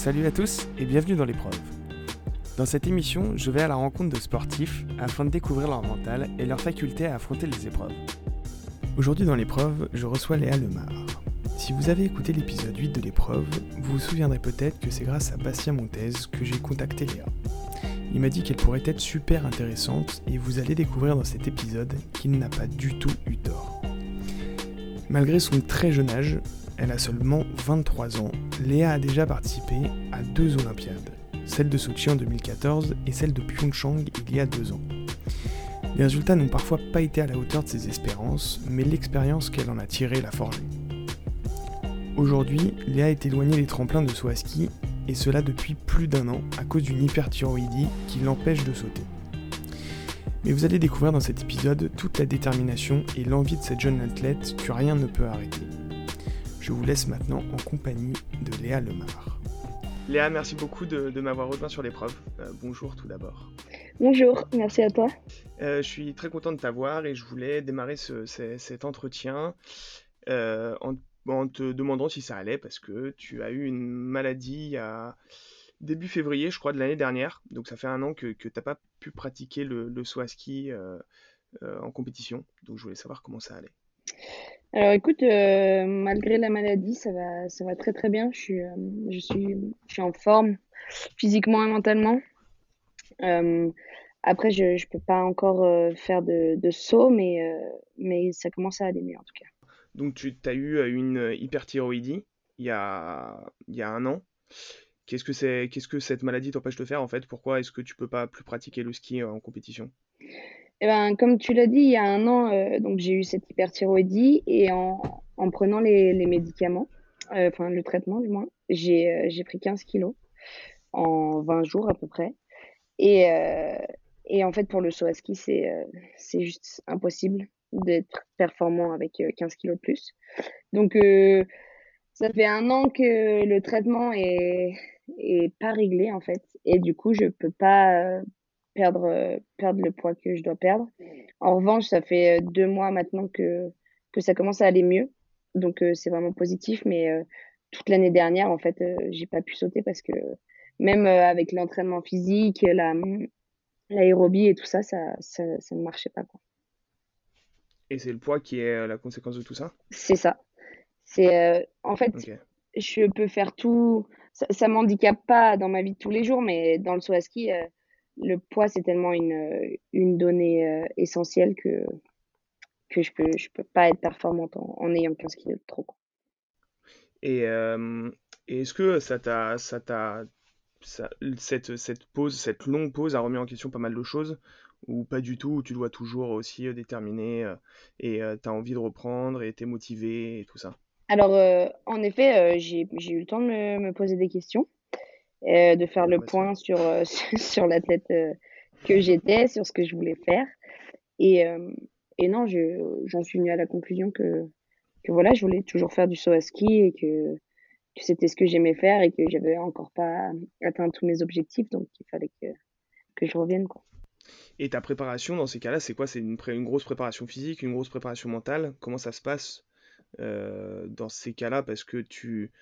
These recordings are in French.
Salut à tous et bienvenue dans l'épreuve. Dans cette émission, je vais à la rencontre de sportifs afin de découvrir leur mental et leur faculté à affronter les épreuves. Aujourd'hui dans l'épreuve, je reçois Léa Lemar. Si vous avez écouté l'épisode 8 de l'épreuve, vous vous souviendrez peut-être que c'est grâce à Bastien Montez que j'ai contacté Léa. Il m'a dit qu'elle pourrait être super intéressante et vous allez découvrir dans cet épisode qu'il n'a pas du tout eu tort. Malgré son très jeune âge, elle a seulement 23 ans, Léa a déjà participé à deux Olympiades, celle de Sochi en 2014 et celle de Pyeongchang il y a deux ans. Les résultats n'ont parfois pas été à la hauteur de ses espérances, mais l'expérience qu'elle en a tirée l'a forgée. Aujourd'hui, Léa est éloignée des tremplins de saut à ski et cela depuis plus d'un an à cause d'une hyperthyroïdie qui l'empêche de sauter. Mais vous allez découvrir dans cet épisode toute la détermination et l'envie de cette jeune athlète que rien ne peut arrêter. Je vous laisse maintenant en compagnie de Léa Lemar. Léa, merci beaucoup de, m'avoir rejoint sur l'épreuve. Euh, bonjour tout d'abord. Bonjour, merci à toi. Euh, je suis très content de t'avoir et je voulais démarrer cet entretien euh, en en te demandant si ça allait parce que tu as eu une maladie à début février, je crois, de l'année dernière. Donc ça fait un an que, que tu n'as pas pu pratiquer le, le saut à ski euh, euh, en compétition. Donc je voulais savoir comment ça allait. Alors écoute, euh, malgré la maladie, ça va, ça va très très bien. Je suis, je suis, je suis en forme physiquement et mentalement. après, je ne peux pas encore faire de, de saut, mais, mais ça commence à aller mieux en tout cas. Donc tu as eu euh, une euh, hyperthyroïdie il y a, il y a un an. Qu'est-ce que c'est qu'est-ce que cette maladie t'empêche de faire en fait? Pourquoi est-ce que tu peux pas plus pratiquer le ski euh, en compétition? Eh ben, comme tu l'as dit, il y a un an, donc j'ai eu cette hyperthyroïdie et en, en prenant les, les médicaments, enfin le traitement du moins, j'ai j'ai pris 15 kilos en 20 jours à peu près. Et, et en fait, pour le saut à ski, c'est c'est juste impossible d'être performant avec 15 euh, kilos de plus. Donc, euh, ça fait un an que le traitement est, est pas réglé, en fait. Et du coup, je peux pas euh, perdre, perdre le poids que je dois perdre. En revanche, ça fait deux mois maintenant que, que ça commence à aller mieux. Donc, c'est vraiment positif. Mais toute l'année dernière, en fait, j'ai pas pu sauter parce que même avec l'entraînement physique, la, l'aérobie et tout ça, ça, ça, ça ne marchait pas. Quoi. Et c'est le poids qui est euh, la conséquence de tout ça? C'est ça. C'est euh, en fait, je peux faire tout. Ça, ça m'handicape pas dans ma vie de tous les jours, mais dans le saut à ski, euh, le poids c'est tellement une, une donnée essentielle que que je peux je peux pas être performante en, ayant 15 kilos de trop. Et, est-ce que ça t'a ça t'a cette, cette pause, cette longue pause a remis en question pas mal de choses ou pas du tout, tu dois toujours aussi euh, déterminer euh, et euh, tu as envie de reprendre et tu es motivé et tout ça? Alors, en effet, j'ai eu le temps de me, poser des questions, de faire le point sur, sur l'athlète que j'étais, sur ce que je voulais faire. Et, et non, j'en suis venue à la conclusion que, que voilà, je voulais toujours faire du saut à ski et que, que c'était ce que j'aimais faire et que j'avais encore pas atteint tous mes objectifs, donc il fallait que, que je revienne. Quoi. Et ta préparation dans ces cas-là, c'est quoi? C'est une, une, grosse préparation physique, une grosse préparation mentale? Comment ça se passe euh, dans ces cas-là? Parce que tu.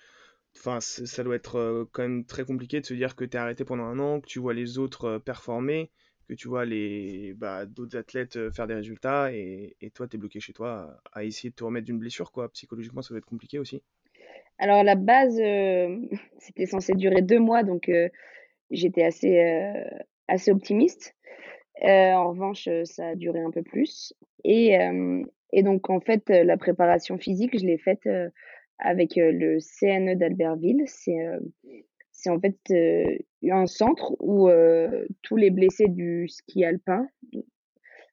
Enfin, ça doit être euh, quand même très compliqué de se dire que tu es arrêté pendant un an, que tu vois les autres euh, performer, que tu vois les bah, d'autres athlètes faire des résultats et, toi, tu es bloqué chez toi à, essayer de te remettre d'une blessure. quoi. Psychologiquement, ça doit être compliqué aussi. Alors, la base, c'était censé durer deux mois, donc j'étais assez, assez optimiste. Euh, en revanche, euh, ça a duré un peu plus. Et, et donc, en fait, la préparation physique, je l'ai faite avec le CNE d'Albertville. C'est c'est en fait un centre où tous les blessés du ski alpin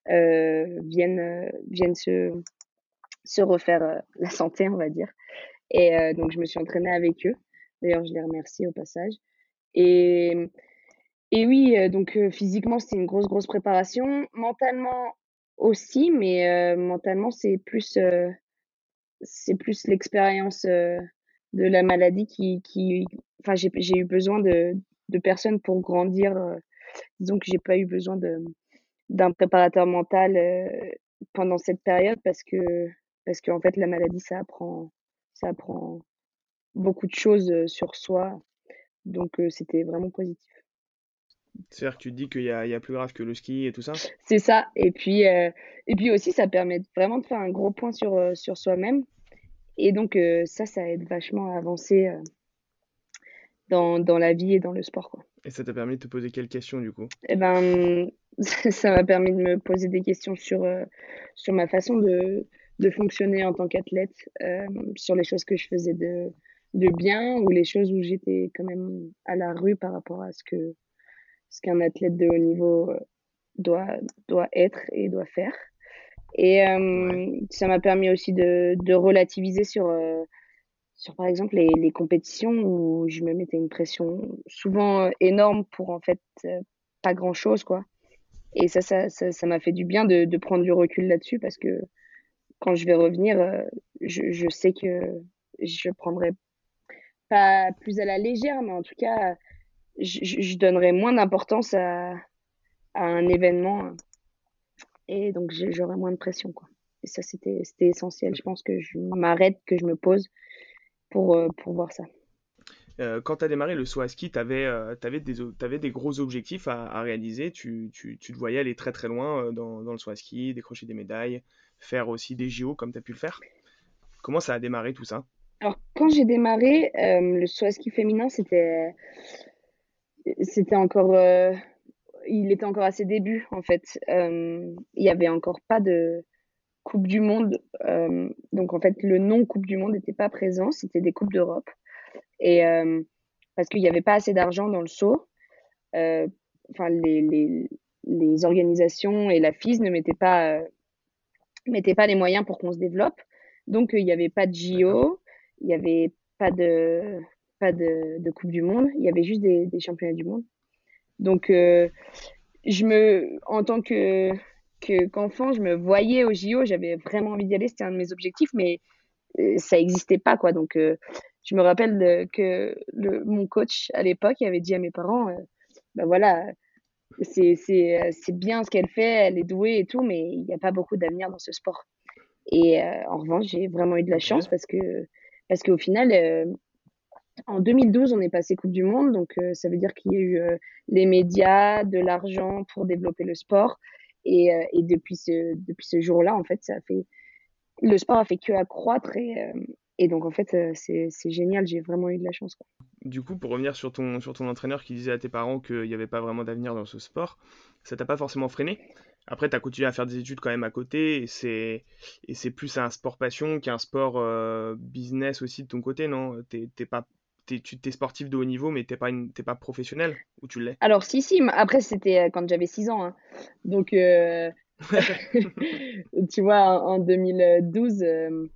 viennent, viennent se, se refaire la santé, on va dire. Et donc, je me suis entraînée avec eux. D'ailleurs, je les remercie au passage. Et et oui, euh, donc euh, physiquement, c'était une grosse, grosse préparation. Mentalement aussi, mais euh, mentalement, c'est plus, c'est plus l'expérience de la maladie qui, qui enfin, j'ai, j'ai eu besoin de, de personnes pour grandir. disons que j'ai pas eu besoin de, d'un préparateur mental pendant cette période parce que, parce qu'en fait, la maladie, ça apprend, ça apprend beaucoup de choses sur soi Donc c'était vraiment positif. C'est-à-dire que tu te dis qu'il y y a plus grave que le ski et tout ça? C'est ça. Et puis, et puis aussi, ça permet vraiment de faire un gros point sur, sur soi-même. Et donc, ça, ça aide vachement à avancer dans, dans la vie et dans le sport, quoi. Et ça t'a permis de te poser quelles questions du coup? Eh ben, ça m'a permis de me poser des questions sur, euh, sur ma façon de, de fonctionner en tant qu'athlète, euh, sur les choses que je faisais de, de bien ou les choses où j'étais quand même à la rue par rapport à ce que ce qu'un athlète de haut niveau euh, doit, doit être et doit faire. Et ça m'a permis aussi de, de relativiser sur sur par exemple les, les, compétitions où je me mettais une pression souvent euh, énorme pour en fait euh, pas grand chose quoi et ça ça ça m'a fait du bien de, de, prendre du recul là-dessus parce que quand je vais revenir euh, je, je, sais que je prendrai pas plus à la légère mais en tout cas je, je donnerai moins d'importance à, à un événement et donc j'aurai moins de pression quoi et ça c'était c'était essentiel je pense que je m'arrête que je me pose pour, euh, pour voir ça. Euh, quand tu as démarré le saut à ski, tu avais, euh, des, avais des gros objectifs à, à réaliser. Tu, tu, tu, te voyais aller très très loin dans, dans, le saut à ski, décrocher des médailles, faire aussi des JO comme tu as pu le faire. Comment ça a démarré tout ça? Alors, quand j'ai démarré, le saut à ski féminin, c'était. C'était encore. il était encore à ses débuts, en fait. il n'y avait encore pas de Coupe du Monde. Euh, donc en fait, le nom Coupe du Monde n'était pas présent, c'était des Coupes d'Europe. Et euh, parce qu'il n'y avait pas assez d'argent dans le saut, euh, enfin les, les, les, organisations et la FIS ne mettaient pas, mettaient pas les moyens pour qu'on se développe. Donc il n'y avait pas de JO, il n'y avait pas de, pas de, de, Coupe du Monde, il y avait juste des, des championnats du monde. Donc je me, en tant que que qu'enfant, je me voyais au JO, j'avais vraiment envie d'y aller, c'était un de mes objectifs, mais euh, ça n'existait pas, quoi. Donc, euh, je me rappelle que le, mon coach à l'époque avait dit à mes parents, ben voilà, c'est bien ce qu'elle fait, elle est douée et tout, mais il n'y a pas beaucoup d'avenir dans ce sport. Et en revanche, j'ai vraiment eu de la chance parce que parce qu'au final, en 2012, on est passé Coupe du Monde, donc ça veut dire qu'il y a eu les médias, de l'argent pour développer le sport. Et, euh, et depuis ce, depuis ce jour-là, en fait, ça fait, le sport a fait que accroître et, euh, et donc en fait, euh, c'est génial, j'ai vraiment eu de la chance. Du coup, pour revenir sur ton, sur ton entraîneur qui disait à tes parents qu'il n'y avait pas vraiment d'avenir dans ce sport, ça t'a pas forcément freiné? Après, tu as continué à faire des études quand même à côté, et c'est, et c'est plus un sport passion qu'un sport business aussi de ton côté, non? T'es pas t'es, tu es sportif de haut niveau, mais t'es pas, une, pas professionnel ou tu l'es? Alors, si, si, après, c'était euh, quand j'avais 6 ans. Hein. Donc, euh, tu vois, en, 2012, euh,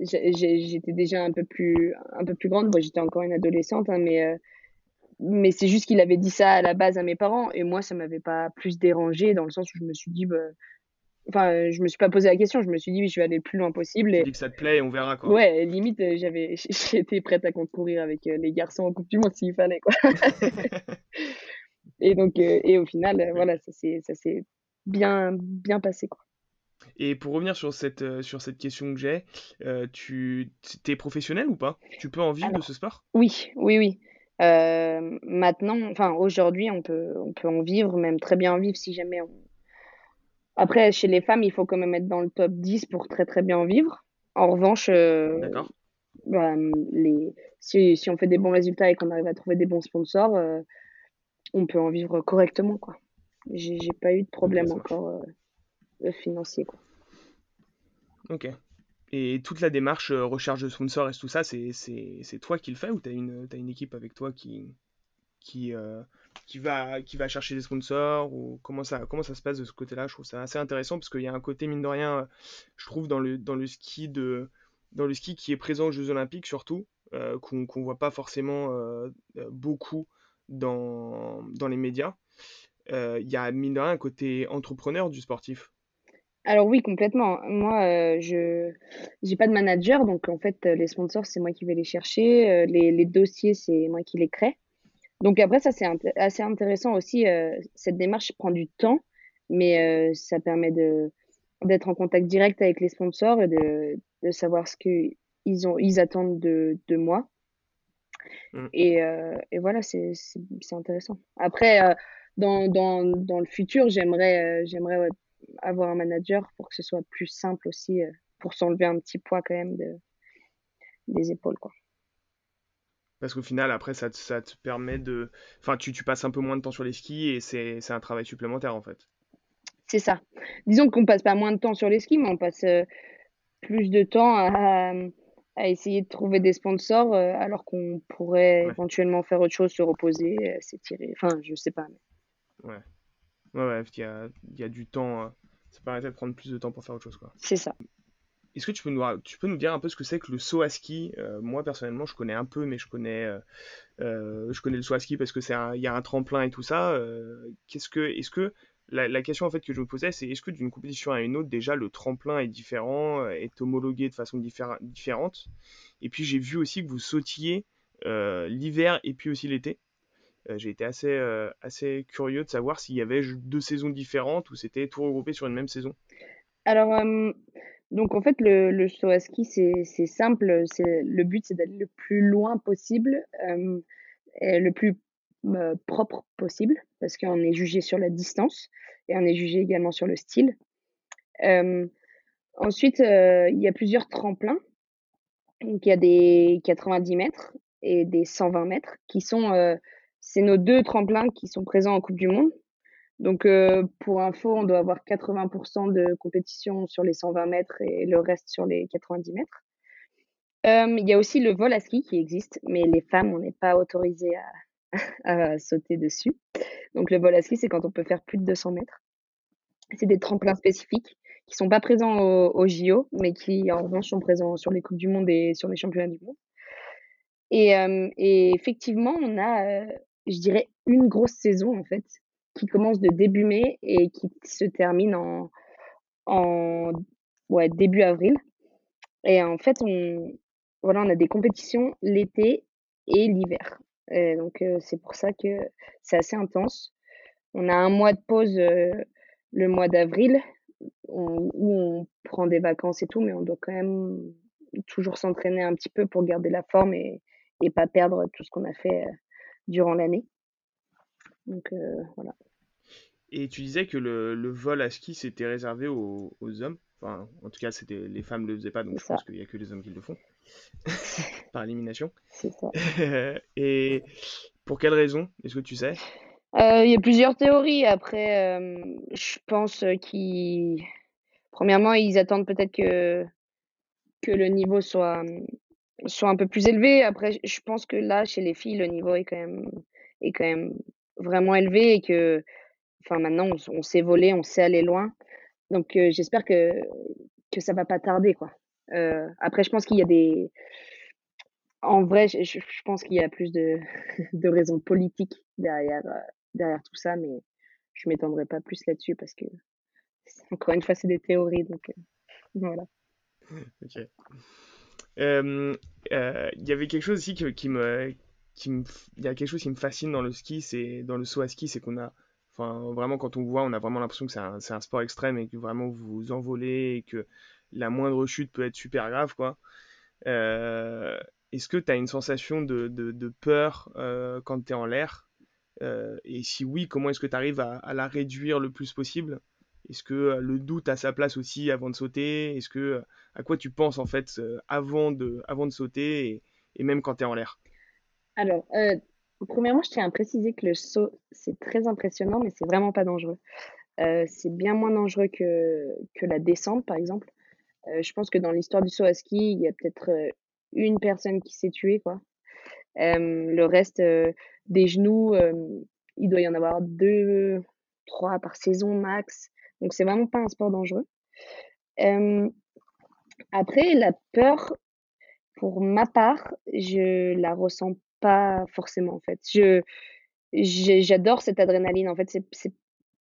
j'étais déjà un peu plus, un peu plus grande. Moi, j'étais encore une adolescente, hein, mais, mais c'est juste qu'il avait dit ça à la base à mes parents. Et moi, ça m'avait pas plus dérangé dans le sens où je me suis dit, bah, Enfin, euh, je me suis pas posé la question, je me suis dit, oui, je vais aller le plus loin possible. Et... Tu dis que ça te plaît et on verra quoi. Ouais, limite, euh, j'avais, j'étais prête à concourir avec euh, les garçons en Coupe du Monde s'il fallait quoi. et donc, et au final, voilà, ça s'est, ça s'est bien, bien passé quoi. Et pour revenir sur cette, sur cette question que j'ai, tu es professionnel ou pas? Tu peux en vivre de ce sport? Oui, oui, oui. maintenant, enfin aujourd'hui, on peut, on peut en vivre, même très bien en vivre si jamais on, après, chez les femmes, il faut quand même être dans le top 10 pour très très bien vivre. En revanche, euh, bah, les, si, si, on fait des bons résultats et qu'on arrive à trouver des bons sponsors, euh, on peut en vivre correctement. quoi. J'ai pas eu de problème encore euh, financier. Quoi. Ok. Et toute la démarche recherche de sponsors et tout ça, c'est toi qui le fais ou tu as une équipe avec toi qui, qui, qui va, chercher des sponsors ou comment ça, se passe de ce côté-là. Je trouve ça assez intéressant parce qu'il y a un côté, mine de rien, je trouve, dans le, ski, dans le ski qui est présent aux Jeux Olympiques surtout, euh, qu'on ne voit pas forcément euh, euh, beaucoup dans, les médias. Il y a, mine de rien, un côté entrepreneur du sportif. Alors oui, complètement. Moi, je j'ai pas de manager, donc en fait, les sponsors, c'est moi qui vais les chercher. les dossiers, c'est moi qui les crée. Donc après, ça, c'est assez intéressant aussi. Euh, cette démarche prend du temps, mais euh, ça permet de d'être en contact direct avec les sponsors et de, de savoir ce qu'ils ont, ils attendent de, de moi. Mmh. Et, et, voilà, c'est intéressant. Après, dans, dans, dans, le futur, j'aimerais j'aimerais avoir un manager pour que ce soit plus simple aussi, pour s'enlever un petit poids quand même de, des épaules. Quoi. Parce qu'au final, après, ça te, ça te permet de. Enfin, tu, tu, passes un peu moins de temps sur les skis et c'est un travail supplémentaire en fait. C'est ça. Disons qu'on passe pas moins de temps sur les skis, mais on passe euh, plus de temps à, à, essayer de trouver des sponsors euh, alors qu'on pourrait éventuellement faire autre chose, se reposer, euh, s'étirer. Enfin, je sais pas. Ouais. Ouais, ouais, il y a, y a, du temps. ça permettrait de prendre plus de temps pour faire autre chose, quoi. C'est ça. Est-ce que tu peux, nous, dire un peu ce que c'est que le saut à ski? Euh, Moi personnellement, je connais un peu, mais je connais, euh, euh, je connais le saut à ski parce que c'est il y a un tremplin et tout ça. qu'est-ce que, est-ce que la, question en fait que je me posais, c'est est-ce que d'une compétition à une autre, déjà le tremplin est différent, est homologué de façon différente? Et puis j'ai vu aussi que vous sautiez l'hiver et puis aussi l'été. j'ai été assez, assez curieux de savoir s'il y avait deux saisons différentes ou c'était tout regroupé sur une même saison. Alors, donc en fait, le, le saut à ski, c'est simple. Le but, c'est d'aller le plus loin possible, euh, et le plus euh, propre possible, parce qu'on est jugé sur la distance et on est jugé également sur le style. Euh, ensuite, il y a plusieurs tremplins. Donc il y a des 90 mètres et des 120 mètres qui sont, c'est nos deux tremplins qui sont présents en Coupe du Monde. Donc, euh, pour info, on doit avoir 80% de compétition sur les 120 mètres et le reste sur les 90 mètres. Euh, il y a aussi le vol à ski qui existe, mais les femmes, on n'est pas autorisé à, sauter dessus. Donc, le vol à ski, c'est quand on peut faire plus de 200 mètres. C'est des tremplins spécifiques qui sont pas présents au, JO, mais qui en revanche sont présents sur les Coupes du Monde et sur les Championnats du Monde. Et, euh, effectivement, on a, je dirais, une grosse saison en fait qui commence de début mai et qui se termine en, en ouais, début avril. Et en fait, on, voilà, on a des compétitions l'été et l'hiver. Donc, euh, c'est pour ça que c'est assez intense. On a un mois de pause euh, le mois d'avril où on prend des vacances et tout, mais on doit quand même toujours s'entraîner un petit peu pour garder la forme et, et pas perdre tout ce qu'on a fait euh, durant l'année. Donc, voilà. Et tu disais que le, le vol à ski, c'était réservé aux, aux, hommes. Enfin, en tout cas, c'était les femmes ne le faisaient pas, donc je pense qu'il n'y a que les hommes qui le font. Par élimination. C'est ça. Et pour quelle raison Est-ce que tu sais? Euh, Il y a plusieurs théories. Après, euh, je pense qu'ils. Premièrement, ils attendent peut-être que, que le niveau soit, soit un peu plus élevé. Après, je pense que là, chez les filles, le niveau est quand même, est quand même vraiment élevé et que Enfin, maintenant, on, sait voler, on sait aller loin. Donc, euh, j'espère que, que ça va pas tarder, quoi. Euh, après, je pense qu'il y a des. En vrai, je, je pense qu'il y a plus de, de raisons politiques derrière, euh, derrière tout ça, mais je m'étendrai pas plus là-dessus parce que, encore une fois, c'est des théories. Donc, voilà. Ok. Il y avait quelque chose aussi qui, qui me. Qui me, il y a quelque chose qui me fascine dans le ski, c'est dans le saut à ski, c'est qu'on a, Enfin, vraiment, quand on voit, on a vraiment l'impression que c'est un, sport extrême et que vraiment vous vous envolez et que la moindre chute peut être super grave, quoi. Euh, Est-ce que tu as une sensation de, peur euh, quand tu es en l'air? Euh, Et si oui, comment est-ce que tu arrives à, la réduire le plus possible? Est-ce que le doute a sa place aussi avant de sauter? Est-ce que à quoi tu penses en fait avant de, sauter et, même quand tu es en l'air? Premièrement, je tiens à préciser que le saut, c'est très impressionnant, mais c'est vraiment pas dangereux. Euh, c'est bien moins dangereux que, que la descente, par exemple. Euh, je pense que dans l'histoire du saut à ski, il y a peut-être euh, une personne qui s'est tuée, quoi. Le reste, des genoux, il doit y en avoir deux, trois par saison max. Donc, c'est vraiment pas un sport dangereux. après, la peur, pour ma part, je la ressens pas forcément en fait. Je j'adore cette adrénaline en fait, c'est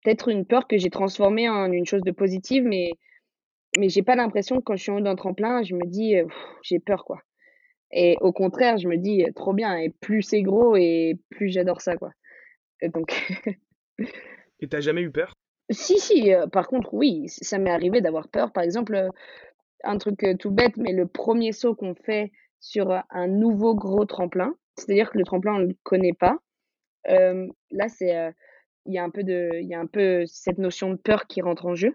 peut-être une peur que j'ai transformée en une chose de positive mais mais j'ai pas l'impression que quand je suis en haut d'un tremplin, je me dis j'ai peur quoi. Et au contraire, je me dis trop bien et plus c'est gros et plus j'adore ça quoi. Et donc Et t'as jamais eu peur? Si si, par contre oui, ça m'est arrivé d'avoir peur. Par exemple, un truc tout bête, mais le premier saut qu'on fait sur un nouveau gros tremplin, C'est-à-dire que le tremplin, on ne le connaît pas. là, c'est, il y a un peu de il y a un peu cette notion de peur qui rentre en jeu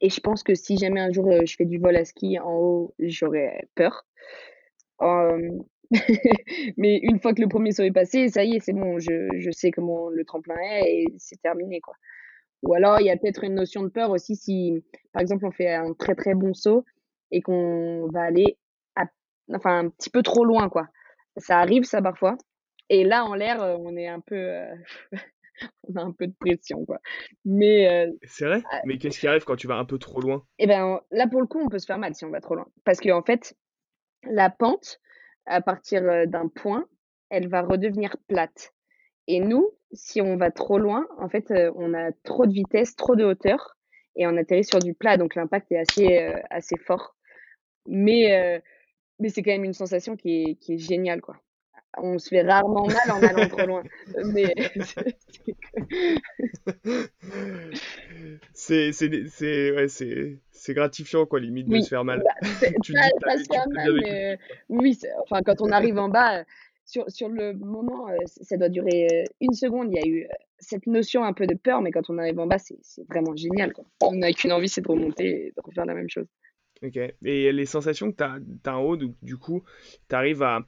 et je pense que si jamais un jour, je fais du vol à ski en haut, j'aurais peur. mais une fois que le premier saut est passé, ça y est, c'est bon, je je sais comment le tremplin est et c'est terminé, quoi. Ou alors, il y a peut-être une notion de peur aussi si, par exemple, on fait un très, très bon saut et qu'on va aller enfin, un petit peu trop loin, quoi. Ça arrive ça parfois et là, en l'air, on est un peu, on a un peu de pression, quoi. Mais C'est vrai? Mais qu'est-ce qui arrive quand tu vas un peu trop loin? Et ben, là, pour le coup, on peut se faire mal si on va trop loin. Parce qu'en fait, la pente, à partir, d'un point, elle va redevenir plate. Et nous, si on va trop loin, en fait, on a trop de vitesse, trop de hauteur et on atterrit sur du plat, donc l'impact est assez, assez fort. Mais, mais c'est quand même une sensation qui est qui est géniale, quoi on se fait rarement mal en allant trop loin. Mais c'est ouais, gratifiant quoi limite de se faire mal. Bah, tu pas, dis, pas se faire mal, mais oui, enfin quand on arrive en bas sur, sur le moment, euh, ça doit durer euh, une seconde. Il y a eu euh, cette notion un peu de peur, mais quand on arrive en bas, c'est vraiment génial. Quoi. On n'a qu'une envie, c'est de remonter et de refaire la même chose. Ok. Et les sensations que tu as, en haut, du coup, tu arrives à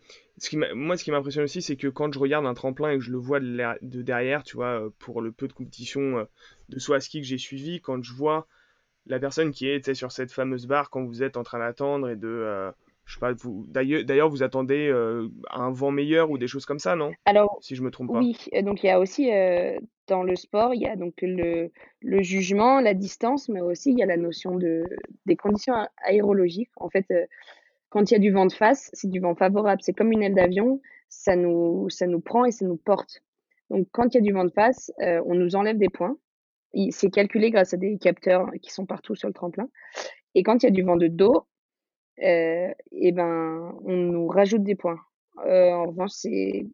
moi, ce qui m'impressionne aussi, c'est que quand je regarde un tremplin et que je le vois de, derrière, tu vois, euh, pour le peu de compétition euh, de saut à ski que j'ai suivi, quand je vois la personne qui est sur cette fameuse barre quand vous êtes en train d'attendre et de. Euh, je sais pas, vous, d'ailleurs, vous attendez un vent meilleur ou des choses comme ça, non? Alors, si je me trompe pas. Oui, donc il y a aussi dans le sport, il y a donc le, le, jugement, la distance, mais aussi il y a la notion de, des conditions aérologiques. En fait, quand il y a du vent de face, c'est du vent favorable. C'est comme une aile d'avion, ça nous, ça nous prend et ça nous porte. Donc, quand il y a du vent de face, euh, on nous enlève des points. C'est calculé grâce à des capteurs qui sont partout sur le tremplin. Et quand il y a du vent de dos, euh, et eh ben, on nous rajoute des points. Euh, en revanche, c'est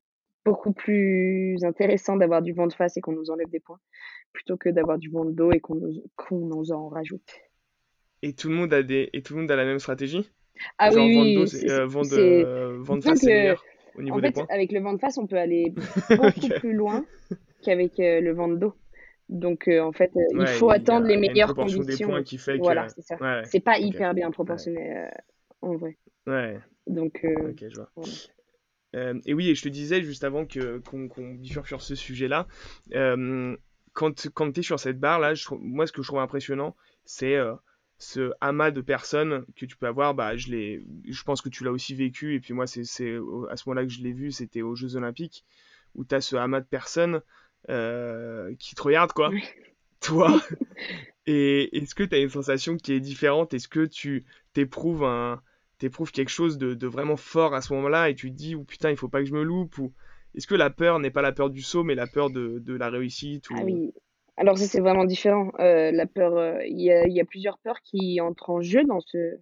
beaucoup plus intéressant d'avoir du vent de face et qu'on nous enlève des points, plutôt que d'avoir du vent de dos et qu'on nous, nous en rajoute. Et tout le monde a des, et tout le monde a la même stratégie? Ah oui, euh, vent de, euh, vent de face, c'est au niveau en des fait, points? Avec le vent de face, on peut aller beaucoup plus loin qu'avec euh, le vent de dos. Donc, en fait, il faut attendre les meilleures conditions. Des points qui fait que... Voilà, c'est ça. Ouais, c'est pas hyper bien proportionné en vrai. Ouais. Donc, ok, je vois. et oui, et je te disais juste avant que qu'on bifurque sur ce sujet-là, quand, quand tu es sur cette barre là, moi ce que je trouve impressionnant, c'est ce amas de personnes que tu peux avoir, bah, je, je pense que tu l'as aussi vécu, et puis moi, c'est à ce moment-là que je l'ai vu, c'était aux Jeux Olympiques, où tu as ce amas de personnes euh, qui te regardent, quoi, toi. et est-ce que tu as une sensation qui est différente? Est-ce que tu t'éprouves un t'éprouves quelque chose de, vraiment fort à ce moment-là et tu te dis ou putain il faut pas que je me loupe ou est-ce que la peur n'est pas la peur du saut mais la peur de, de la réussite ou... Ah oui, alors ça, c'est vraiment différent. Euh, la peur, euh, il y a, y a plusieurs peurs qui entrent en jeu dans ce,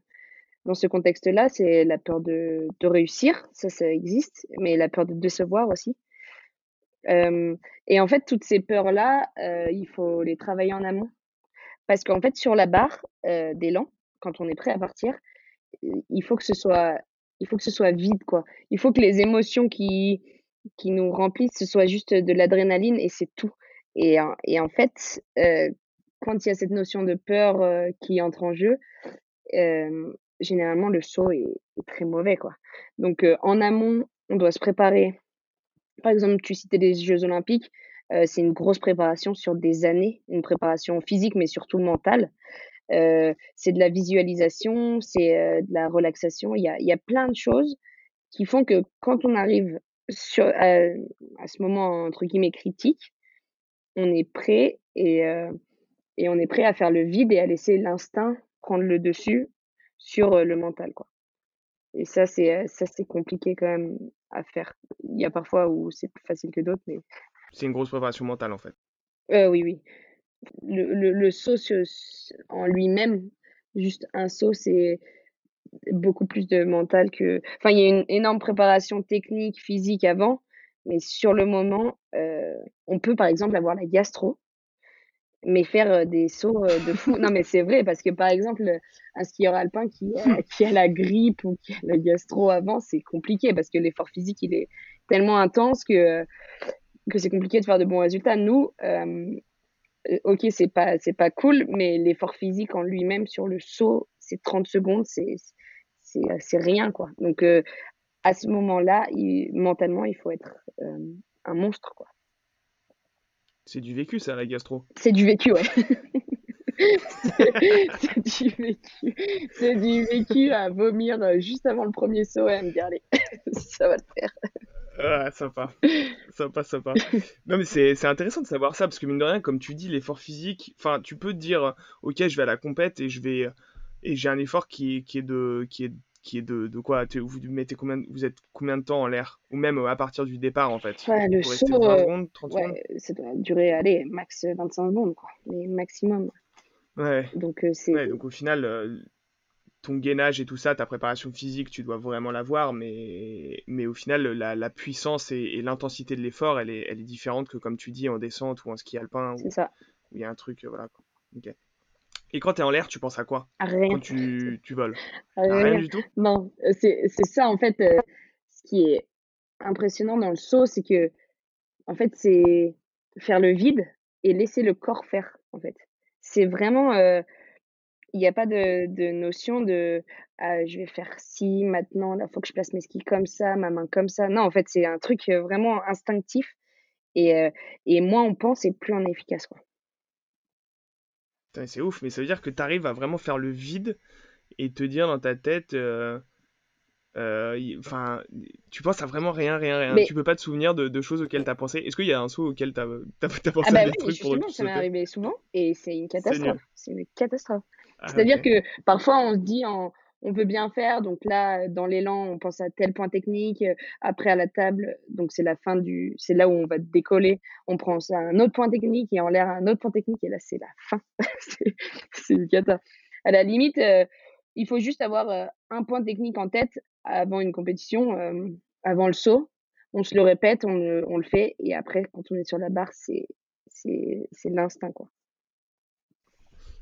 dans ce contexte-là. C'est la peur de, de réussir, ça, ça existe, mais la peur de décevoir aussi. Euh, et en fait, toutes ces peurs-là, il faut les travailler en amont. Parce qu'en fait, sur la barre d'élan, quand on est prêt à partir, il faut que ce soit, il faut que ce soit vide, quoi. Il faut que les émotions qui, qui nous remplissent, ce soit juste de l'adrénaline et c'est tout. Et, et en fait, euh, quand il y a cette notion de peur euh, qui entre en jeu, euh, généralement le saut est, très mauvais. Quoi. Donc en amont, on doit se préparer. Par exemple, tu citais les Jeux olympiques, c'est une grosse préparation sur des années, une préparation physique mais surtout mentale. c'est de la visualisation, c'est de la relaxation. Il y a, y a plein de choses qui font que quand on arrive à, à ce moment entre guillemets critique, on est prêt et, euh, et on est prêt à faire le vide et à laisser l'instinct prendre le dessus sur euh, le mental, quoi. Et ça, c'est euh, ça, c'est compliqué quand même à faire. Il y a parfois où c'est plus facile que d'autres, mais. C'est une grosse préparation mentale, en fait. oui, oui. Le, le, le saut en lui-même, juste un saut, c'est beaucoup plus de mental que. Enfin, il y a une énorme préparation technique, physique avant, mais sur le moment, euh, on peut par exemple avoir la gastro. Mais faire des sauts de fou. Non, mais c'est vrai, parce que par exemple, un skieur alpin qui, qui a la grippe ou qui a le gastro avant, c'est compliqué parce que l'effort physique, il est tellement intense que, que c'est compliqué de faire de bons résultats. Nous, ok, c'est pas, c'est pas cool, mais l'effort physique en lui-même sur le saut, c'est 30 secondes, c'est, c'est, rien, quoi. Donc, à ce moment-là, mentalement, il faut être un monstre, quoi. C'est du vécu, ça, la gastro. C'est du vécu, ouais. c'est du vécu. C'est du vécu à vomir euh, juste avant le premier saut et à me dire, allez, ça va le faire. Ah, sympa. Sympa, sympa. Non, mais c'est intéressant de savoir ça, parce que mine de rien, comme tu dis, l'effort physique, enfin, tu peux te dire, ok, je vais à la compète et je vais. Et j'ai un effort qui, qui, est de, qui, est qui est de, de quoi Vous mettez combien Vous êtes combien de temps en l'air? Ou même à partir du départ en fait ouais, Le saut, 20 euh, secondes, 30 ouais, ça doit durer, allez, max 25 secondes, quoi, mais maximum. Ouais. Donc euh, c'est. Ouais, donc au final, euh, ton gainage et tout ça, ta préparation physique, tu dois vraiment l'avoir, mais mais au final, la, la puissance et, l'intensité de l'effort, elle est, elle est différente que comme tu dis en descente ou en ski alpin. C'est ça. Où il y a un truc, voilà. Ok. Et quand tu es en l'air, tu penses à quoi rien. Quand tu, tu voles rien. du tout Non, euh, c'est ça en fait. Euh, ce qui est impressionnant dans le saut, c'est que en fait, c'est faire le vide et laisser le corps faire. En fait, c'est vraiment. Euh, il n'y a pas de, de notion de ah, je vais faire ci maintenant, il faut que je place mes skis comme ça, ma main comme ça. Non, en fait, c'est un truc vraiment instinctif. Et, et moins on pense et plus on est efficace. Quoi c'est ouf, mais ça veut dire que tu arrives à vraiment faire le vide et te dire dans ta tête. Euh, euh, enfin, tu penses à vraiment rien, rien, rien. Tu peux pas te souvenir de, choses auxquelles tu as pensé. Est-ce qu'il y a un saut auquel tu as, pensé ah bah à des trucs pour ça m'est arrivé souvent et c'est une catastrophe. C'est une catastrophe. Ah, C'est-à-dire que parfois on se dit en, on veut bien faire. Donc là, dans l'élan, on pense à tel point technique. Après, à la table, donc c'est la fin du, c'est là où on va décoller. On prend un autre point technique et en l'air un autre point technique. Et là, c'est la fin. c'est une cata. À la limite, euh, il faut juste avoir euh, un point technique en tête avant une compétition, euh, avant le saut. On se le répète, on le, on le fait. Et après, quand on est sur la barre, c'est, c'est, c'est l'instinct, quoi.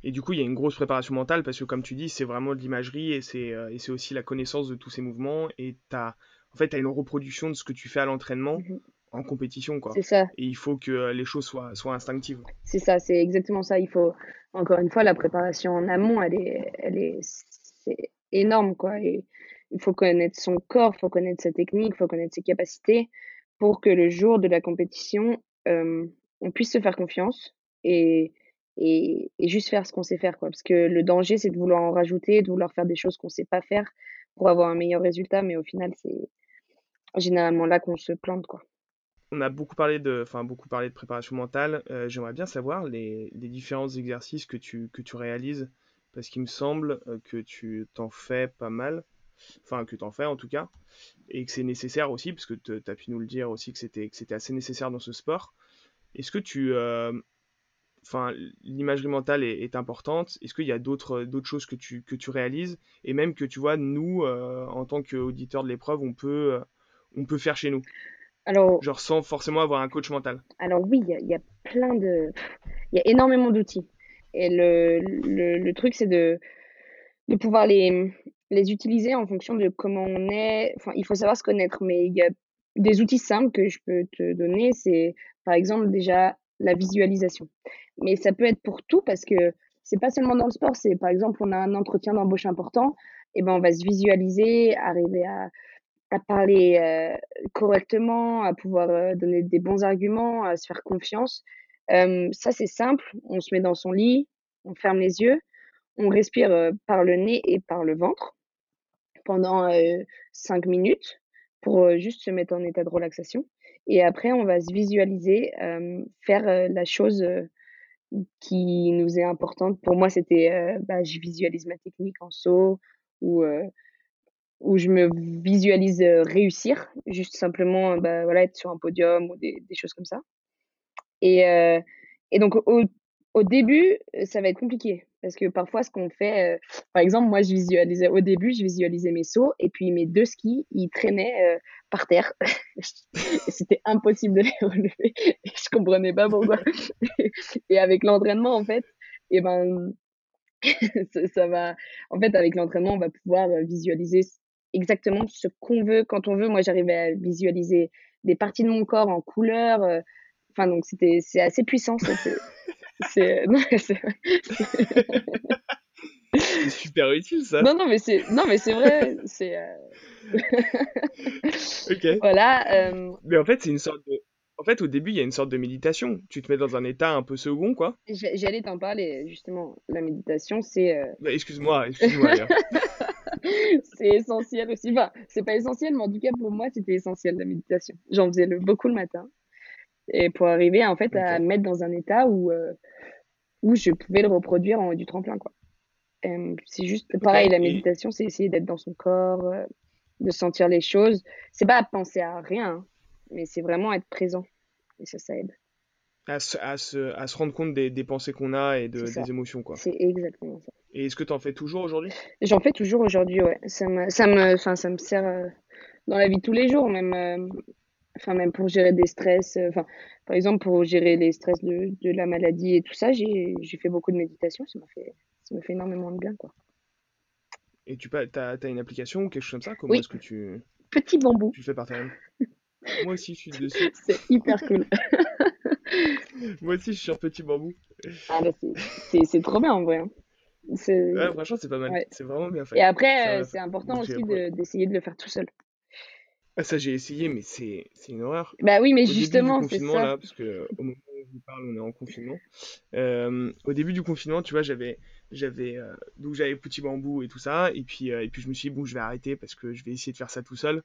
Et du coup, il y a une grosse préparation mentale parce que, comme tu dis, c'est vraiment de l'imagerie et c'est euh, aussi la connaissance de tous ces mouvements. Et as, en fait, tu as une reproduction de ce que tu fais à l'entraînement mmh en compétition. C'est ça. Et il faut que euh, les choses soient, soient instinctives. C'est ça, c'est exactement ça. Il faut, encore une fois, la préparation en amont, elle est, elle est c'est énorme. quoi. Et il faut connaître son corps, il faut connaître sa technique, il faut connaître ses capacités pour que le jour de la compétition, euh, on puisse se faire confiance et et, juste faire ce qu'on sait faire, quoi. Parce que le danger, c'est de vouloir en rajouter, de vouloir faire des choses qu'on sait pas faire pour avoir un meilleur résultat, mais au final, c'est généralement là qu'on se plante, quoi. On a beaucoup parlé de, enfin, beaucoup parlé de préparation mentale. Euh, j'aimerais bien savoir les, les, différents exercices que tu, que tu réalises, parce qu'il me semble euh, que tu t'en fais pas mal, enfin, que tu en fais en tout cas, et que c'est nécessaire aussi, parce que tu as pu nous le dire aussi que c'était assez nécessaire dans ce sport. Est-ce que tu, euh, enfin, l'imagerie mentale est, importante. Est-ce qu'il y a d'autres choses que tu, que tu réalises? Et même que tu vois, nous, euh, en tant qu'auditeurs de l'épreuve, on peut, euh, on peut faire chez nous alors, Genre sans forcément avoir un coach mental. Alors oui, il y, a plein de... Il y a énormément d'outils. Et le, le, truc, c'est de, de pouvoir les, les utiliser en fonction de comment on est. Enfin, il faut savoir se connaître, mais il y a des outils simples que je peux te donner. C'est par exemple déjà la visualisation. Mais ça peut être pour tout parce que c'est pas seulement dans le sport, c'est par exemple, on a un entretien d'embauche important, et ben on va se visualiser, arriver à, parler euh, correctement, à pouvoir euh, donner des bons arguments, à se faire confiance. Euh, ça, c'est simple. On se met dans son lit, on ferme les yeux, on respire par le nez et par le ventre pendant cinq minutes pour juste se mettre en état de relaxation. Et après, on va se visualiser, faire la chose qui nous est importante. Pour moi, c'était, bah, je visualise ma technique en saut ou où je me visualise réussir, juste simplement bah, voilà, être sur un podium ou des, des choses comme ça. Et, et donc, au, au, début, ça va être compliqué Parce que parfois, ce qu'on fait, euh, par exemple, moi, je visualisais au début, je visualisais mes sauts et puis mes deux skis, ils traînaient euh, par terre. C'était impossible de les relever. je comprenais pas pourquoi. et avec l'entraînement, en fait, et eh ben, ça, va. En fait, avec l'entraînement, on va pouvoir euh, visualiser exactement ce qu'on veut quand on veut. Moi, j'arrivais à visualiser des parties de mon corps en couleur. Enfin, donc, c'était, c'est assez puissant. C'est c'est super utile ça. Non non mais c'est non mais c'est vrai, c'est euh, OK. Voilà, euh, Mais en fait, c'est une sorte de en fait, au début, il y a une sorte de méditation. Tu te mets dans un état un peu second, quoi. J'allais t'en parler, justement. La méditation, c'est. Euh, bah, excuse-moi, excuse-moi. c'est essentiel aussi. Enfin, c'est pas essentiel, mais en tout cas, pour moi, c'était essentiel, la méditation. J'en faisais le, beaucoup le matin. Et pour arriver, en fait, à me mettre dans un état où, euh, où je pouvais le reproduire en haut du tremplin, quoi. c'est juste pareil, la méditation, c'est essayer d'être dans son corps, euh, de sentir les choses. C'est pas penser à rien, hein, mais c'est vraiment être présent. Et ça, ça aide. À se, à se, à se rendre compte des, des pensées qu'on a et de, des émotions, quoi. C'est exactement ça. Et est-ce que tu en fais toujours aujourd'hui? J'en fais toujours aujourd'hui, ouais. Ça me, ça me, ça me sert euh, dans la vie de tous les jours, même enfin même pour gérer des stress, euh, enfin par exemple pour gérer les stress de, de la maladie et tout ça, j'ai fait beaucoup de méditation, ça m'a fait ça fait énormément de bien quoi. Et tu as, as, une application ou quelque chose comme ça? Comment est-ce que tu Petit bambou. Tu fais par toi-même? Moi aussi je suis dessus. C'est hyper cool. Moi aussi je suis sur Petit bambou. Ah bah c'est trop bien en vrai. Hein. Ouais, franchement c'est pas mal. C'est vraiment bien fait. Et après c'est important aussi d'essayer de le faire tout seul. Ah, ça, j'ai essayé, mais c'est une horreur. Bah oui, mais justement, c'est ça. Là, parce que au moment où je vous parle, on est en confinement. Euh, au début du confinement, tu vois, j'avais j'avais euh, donc j'avais petit bambou et tout ça et puis euh, et puis je me suis dit bon je vais arrêter parce que je vais essayer de faire ça tout seul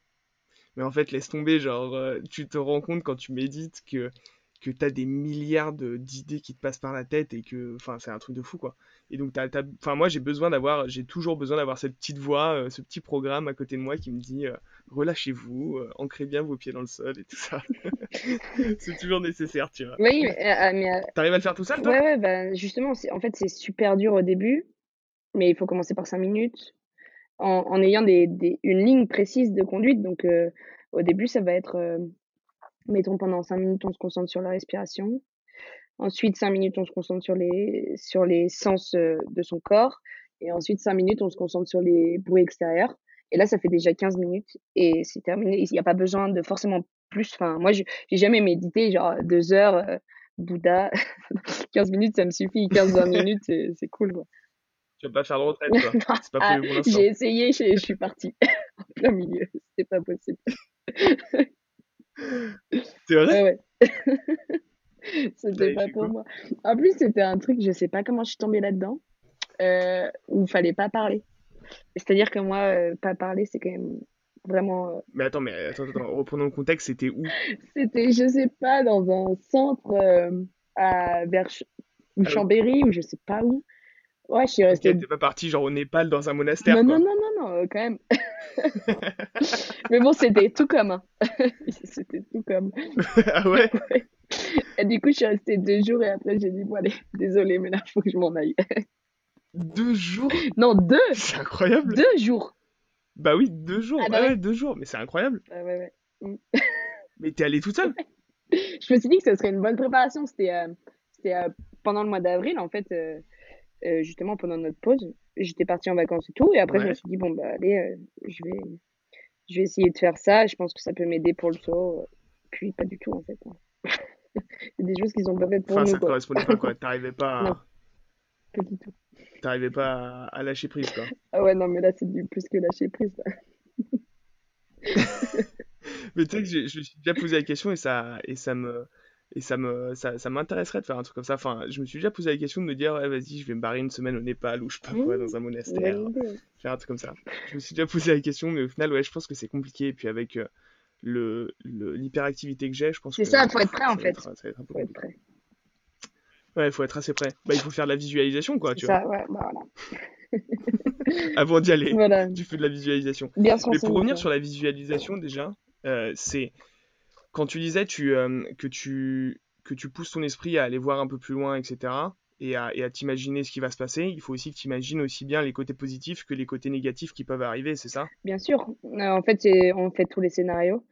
mais en fait laisse tomber genre tu te rends compte quand tu médites que que tu as des milliards d'idées qui te passent par la tête et que enfin c'est un truc de fou quoi. Et donc enfin moi j'ai besoin d'avoir j'ai toujours besoin d'avoir cette petite voix euh, ce petit programme à côté de moi qui me dit euh, relâchez-vous euh, ancrez bien vos pieds dans le sol et tout ça. C'est toujours nécessaire tu vois. Oui mais, t'arrives à le faire tout seul toi? Ouais, ouais bah, justement en fait c'est super dur au début mais il faut commencer par 5 minutes en, en ayant des, des, une ligne précise de conduite. Donc au début ça va être Mettons pendant 5 minutes, on se concentre sur la respiration. Ensuite, 5 minutes, on se concentre sur les, sur les sens euh, de son corps. Et ensuite, 5 minutes, on se concentre sur les bruits extérieurs. Et là, ça fait déjà 15 minutes et c'est terminé. Il n'y a pas besoin de forcément plus. Enfin, moi, j'ai jamais médité, genre deux heures, euh, Bouddha. 15 minutes, ça me suffit. 15-20 minutes, c'est cool, quoi. Tu vas pas faire de retraite. C'est pas ah, J'ai essayé, je suis partie en plein milieu. C'est pas possible. C'est vrai? Ouais, ouais. c'était pas pour moi. En plus, c'était un truc, je sais pas comment je suis tombée là-dedans, euh, où il fallait pas parler. C'est-à-dire que moi, euh, pas parler, c'est quand même vraiment. Euh, mais attends, mais attends, attends, reprenons le contexte, c'était où? C'était, je sais pas, dans un centre euh, à vers ou Chambéry, ou je sais pas où. Ouais, je suis restée. Okay, t'es pas partie genre au Népal dans un monastère Non, quoi. non, non, non, non, quand même. Mais bon, c'était tout comme. Hein. c'était tout comme. ah ouais, Et du coup, je suis restée deux jours et après, j'ai dit, bon, allez, désolé, mais là, il faut que je m'en aille. deux jours? Non, deux C'est incroyable Deux jours Bah oui, deux jours. Ah bah ouais, deux jours, mais c'est incroyable. Ah ouais, ouais. Mm. mais t'es allée toute seule? Je me suis dit que ce serait une bonne préparation. C'était euh, euh, pendant le mois d'avril, en fait. Euh, euh, justement pendant notre pause. J'étais partie en vacances et tout. Et après, je me suis dit, bon, bah, allez, euh, je, vais, je vais essayer de faire ça. Je pense que ça peut m'aider pour le saut. Puis, pas du tout, en fait. Hein. Il y a des choses qui sont pas faites pour enfin, nous. ça correspondait pas, quoi. T'arrivais pas à... Non, pas du tout. T'arrivais pas à, lâcher prise, quoi. Ah ouais, non, mais là, c'est du plus que lâcher prise. mais tu sais que je, je me suis déjà posé la question et ça, et ça me et ça me ça, ça m'intéresserait de faire un truc comme ça. Enfin je me suis déjà posé la question de me dire ouais, vas-y je vais me barrer une semaine au Népal ou je sais pas quoi dans un monastère. faire un truc comme ça. Je me suis déjà posé la question mais au final ouais je pense que c'est compliqué. Et puis avec euh, le l'hyperactivité que j'ai je pense c'est ça faut être prêt en fait. ça va être un peu faut être prêt. Ouais faut être assez prêt. Bah il faut faire de la visualisation quoi tu ça, vois. ouais, bah, voilà. Avant d'y aller voilà. tu fais de la visualisation. Bien mais pour revenir sur la visualisation déjà euh, c'est quand tu disais euh, que, tu, que tu pousses ton esprit à aller voir un peu plus loin, etc., et à, t'imaginer ce qui va se passer, il faut aussi que tu imagines aussi bien les côtés positifs que les côtés négatifs qui peuvent arriver, c'est ça? Bien sûr. Euh, en fait, on fait tous les scénarios.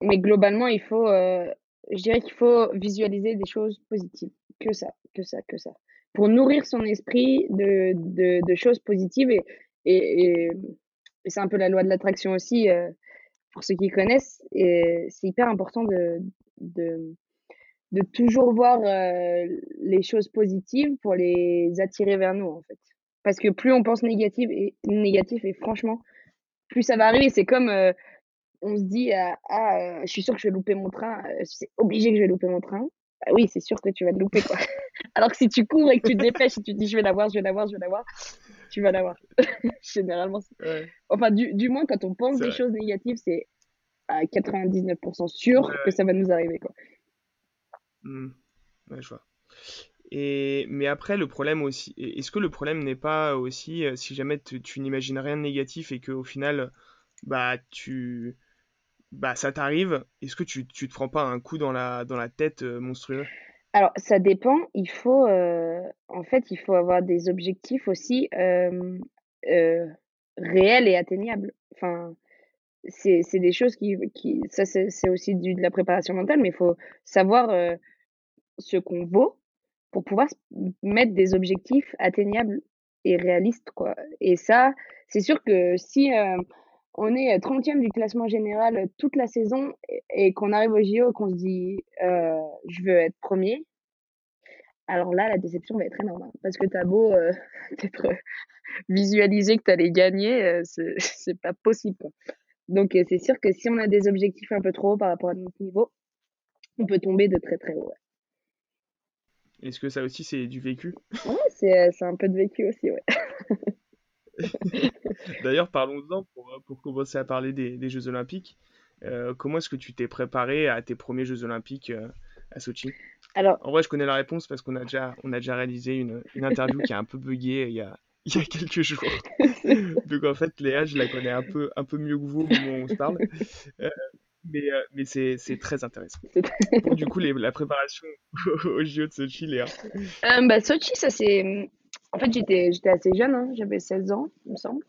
Mais globalement, il faut, euh, je dirais qu'il faut visualiser des choses positives. Que ça, que ça, que ça. Pour nourrir son esprit de, choses positives. Et, c'est un peu la loi de l'attraction aussi, pour ceux qui connaissent. C'est hyper important de, de, de toujours voir euh, les choses positives pour les attirer vers nous, en fait. Parce que plus on pense négatif et, négatif, et franchement, plus ça va arriver. C'est comme euh, on se dit ah, ah euh, je suis sûr que je vais louper mon train, c'est obligé que je vais louper mon train. Bah oui, c'est sûr que tu vas te louper quoi. Alors que si tu cours et que tu te dépêches et tu te dis je vais l'avoir, je vais l'avoir, je vais l'avoir, tu vas l'avoir. Généralement. Enfin, du, du, moins quand on pense des choses négatives, c'est à 99% sûr que ça va nous arriver quoi. Mmh. Ouais, je vois. Et, mais après, le problème aussi, est-ce que le problème n'est pas aussi, euh, si jamais tu n'imagines rien de négatif et qu'au final, bah, tu, bah, ça t'arrive, est-ce que tu, tu te prends pas un coup dans la, dans la tête euh, monstrueux? Alors, ça dépend. Il faut, euh, en fait, il faut avoir des objectifs aussi réels et atteignables. Enfin, c'est des choses qui, qui ça, c'est aussi du, de la préparation mentale, mais il faut savoir ce qu'on vaut pour pouvoir mettre des objectifs atteignables et réalistes quoi. Et ça, c'est sûr que si euh, on est 30e du classement général toute la saison et, qu'on arrive au JO qu'on se dit euh, je veux être premier, alors là la déception va être énorme hein, parce que t'as beau euh, être visualisé que tu allais gagner, c'est pas possible. Donc c'est sûr que si on a des objectifs un peu trop hauts par rapport à notre niveau, on peut tomber de très très haut. Est-ce que ça aussi, c'est du vécu? Ouais, c'est, c'est un peu de vécu aussi, ouais. D'ailleurs, parlons-en pour, pour, commencer à parler des, des Jeux Olympiques. Euh, comment est-ce que tu t'es préparé à tes premiers Jeux Olympiques euh, à Sochi? Alors, En vrai, je connais la réponse parce qu'on a déjà, on a déjà réalisé une, une interview qui a un peu bugué il y a, il y a quelques jours. Donc en fait, Léa, je la connais un peu, un peu mieux que vous au moment où on se parle. Euh, mais, euh, mais c'est, très intéressant. du coup, les, la préparation au JO de Sochi, Léa? Euh, bah, Sochi, ça c'est. En fait, j'étais, assez jeune, hein, j'avais 16 ans, il me semble.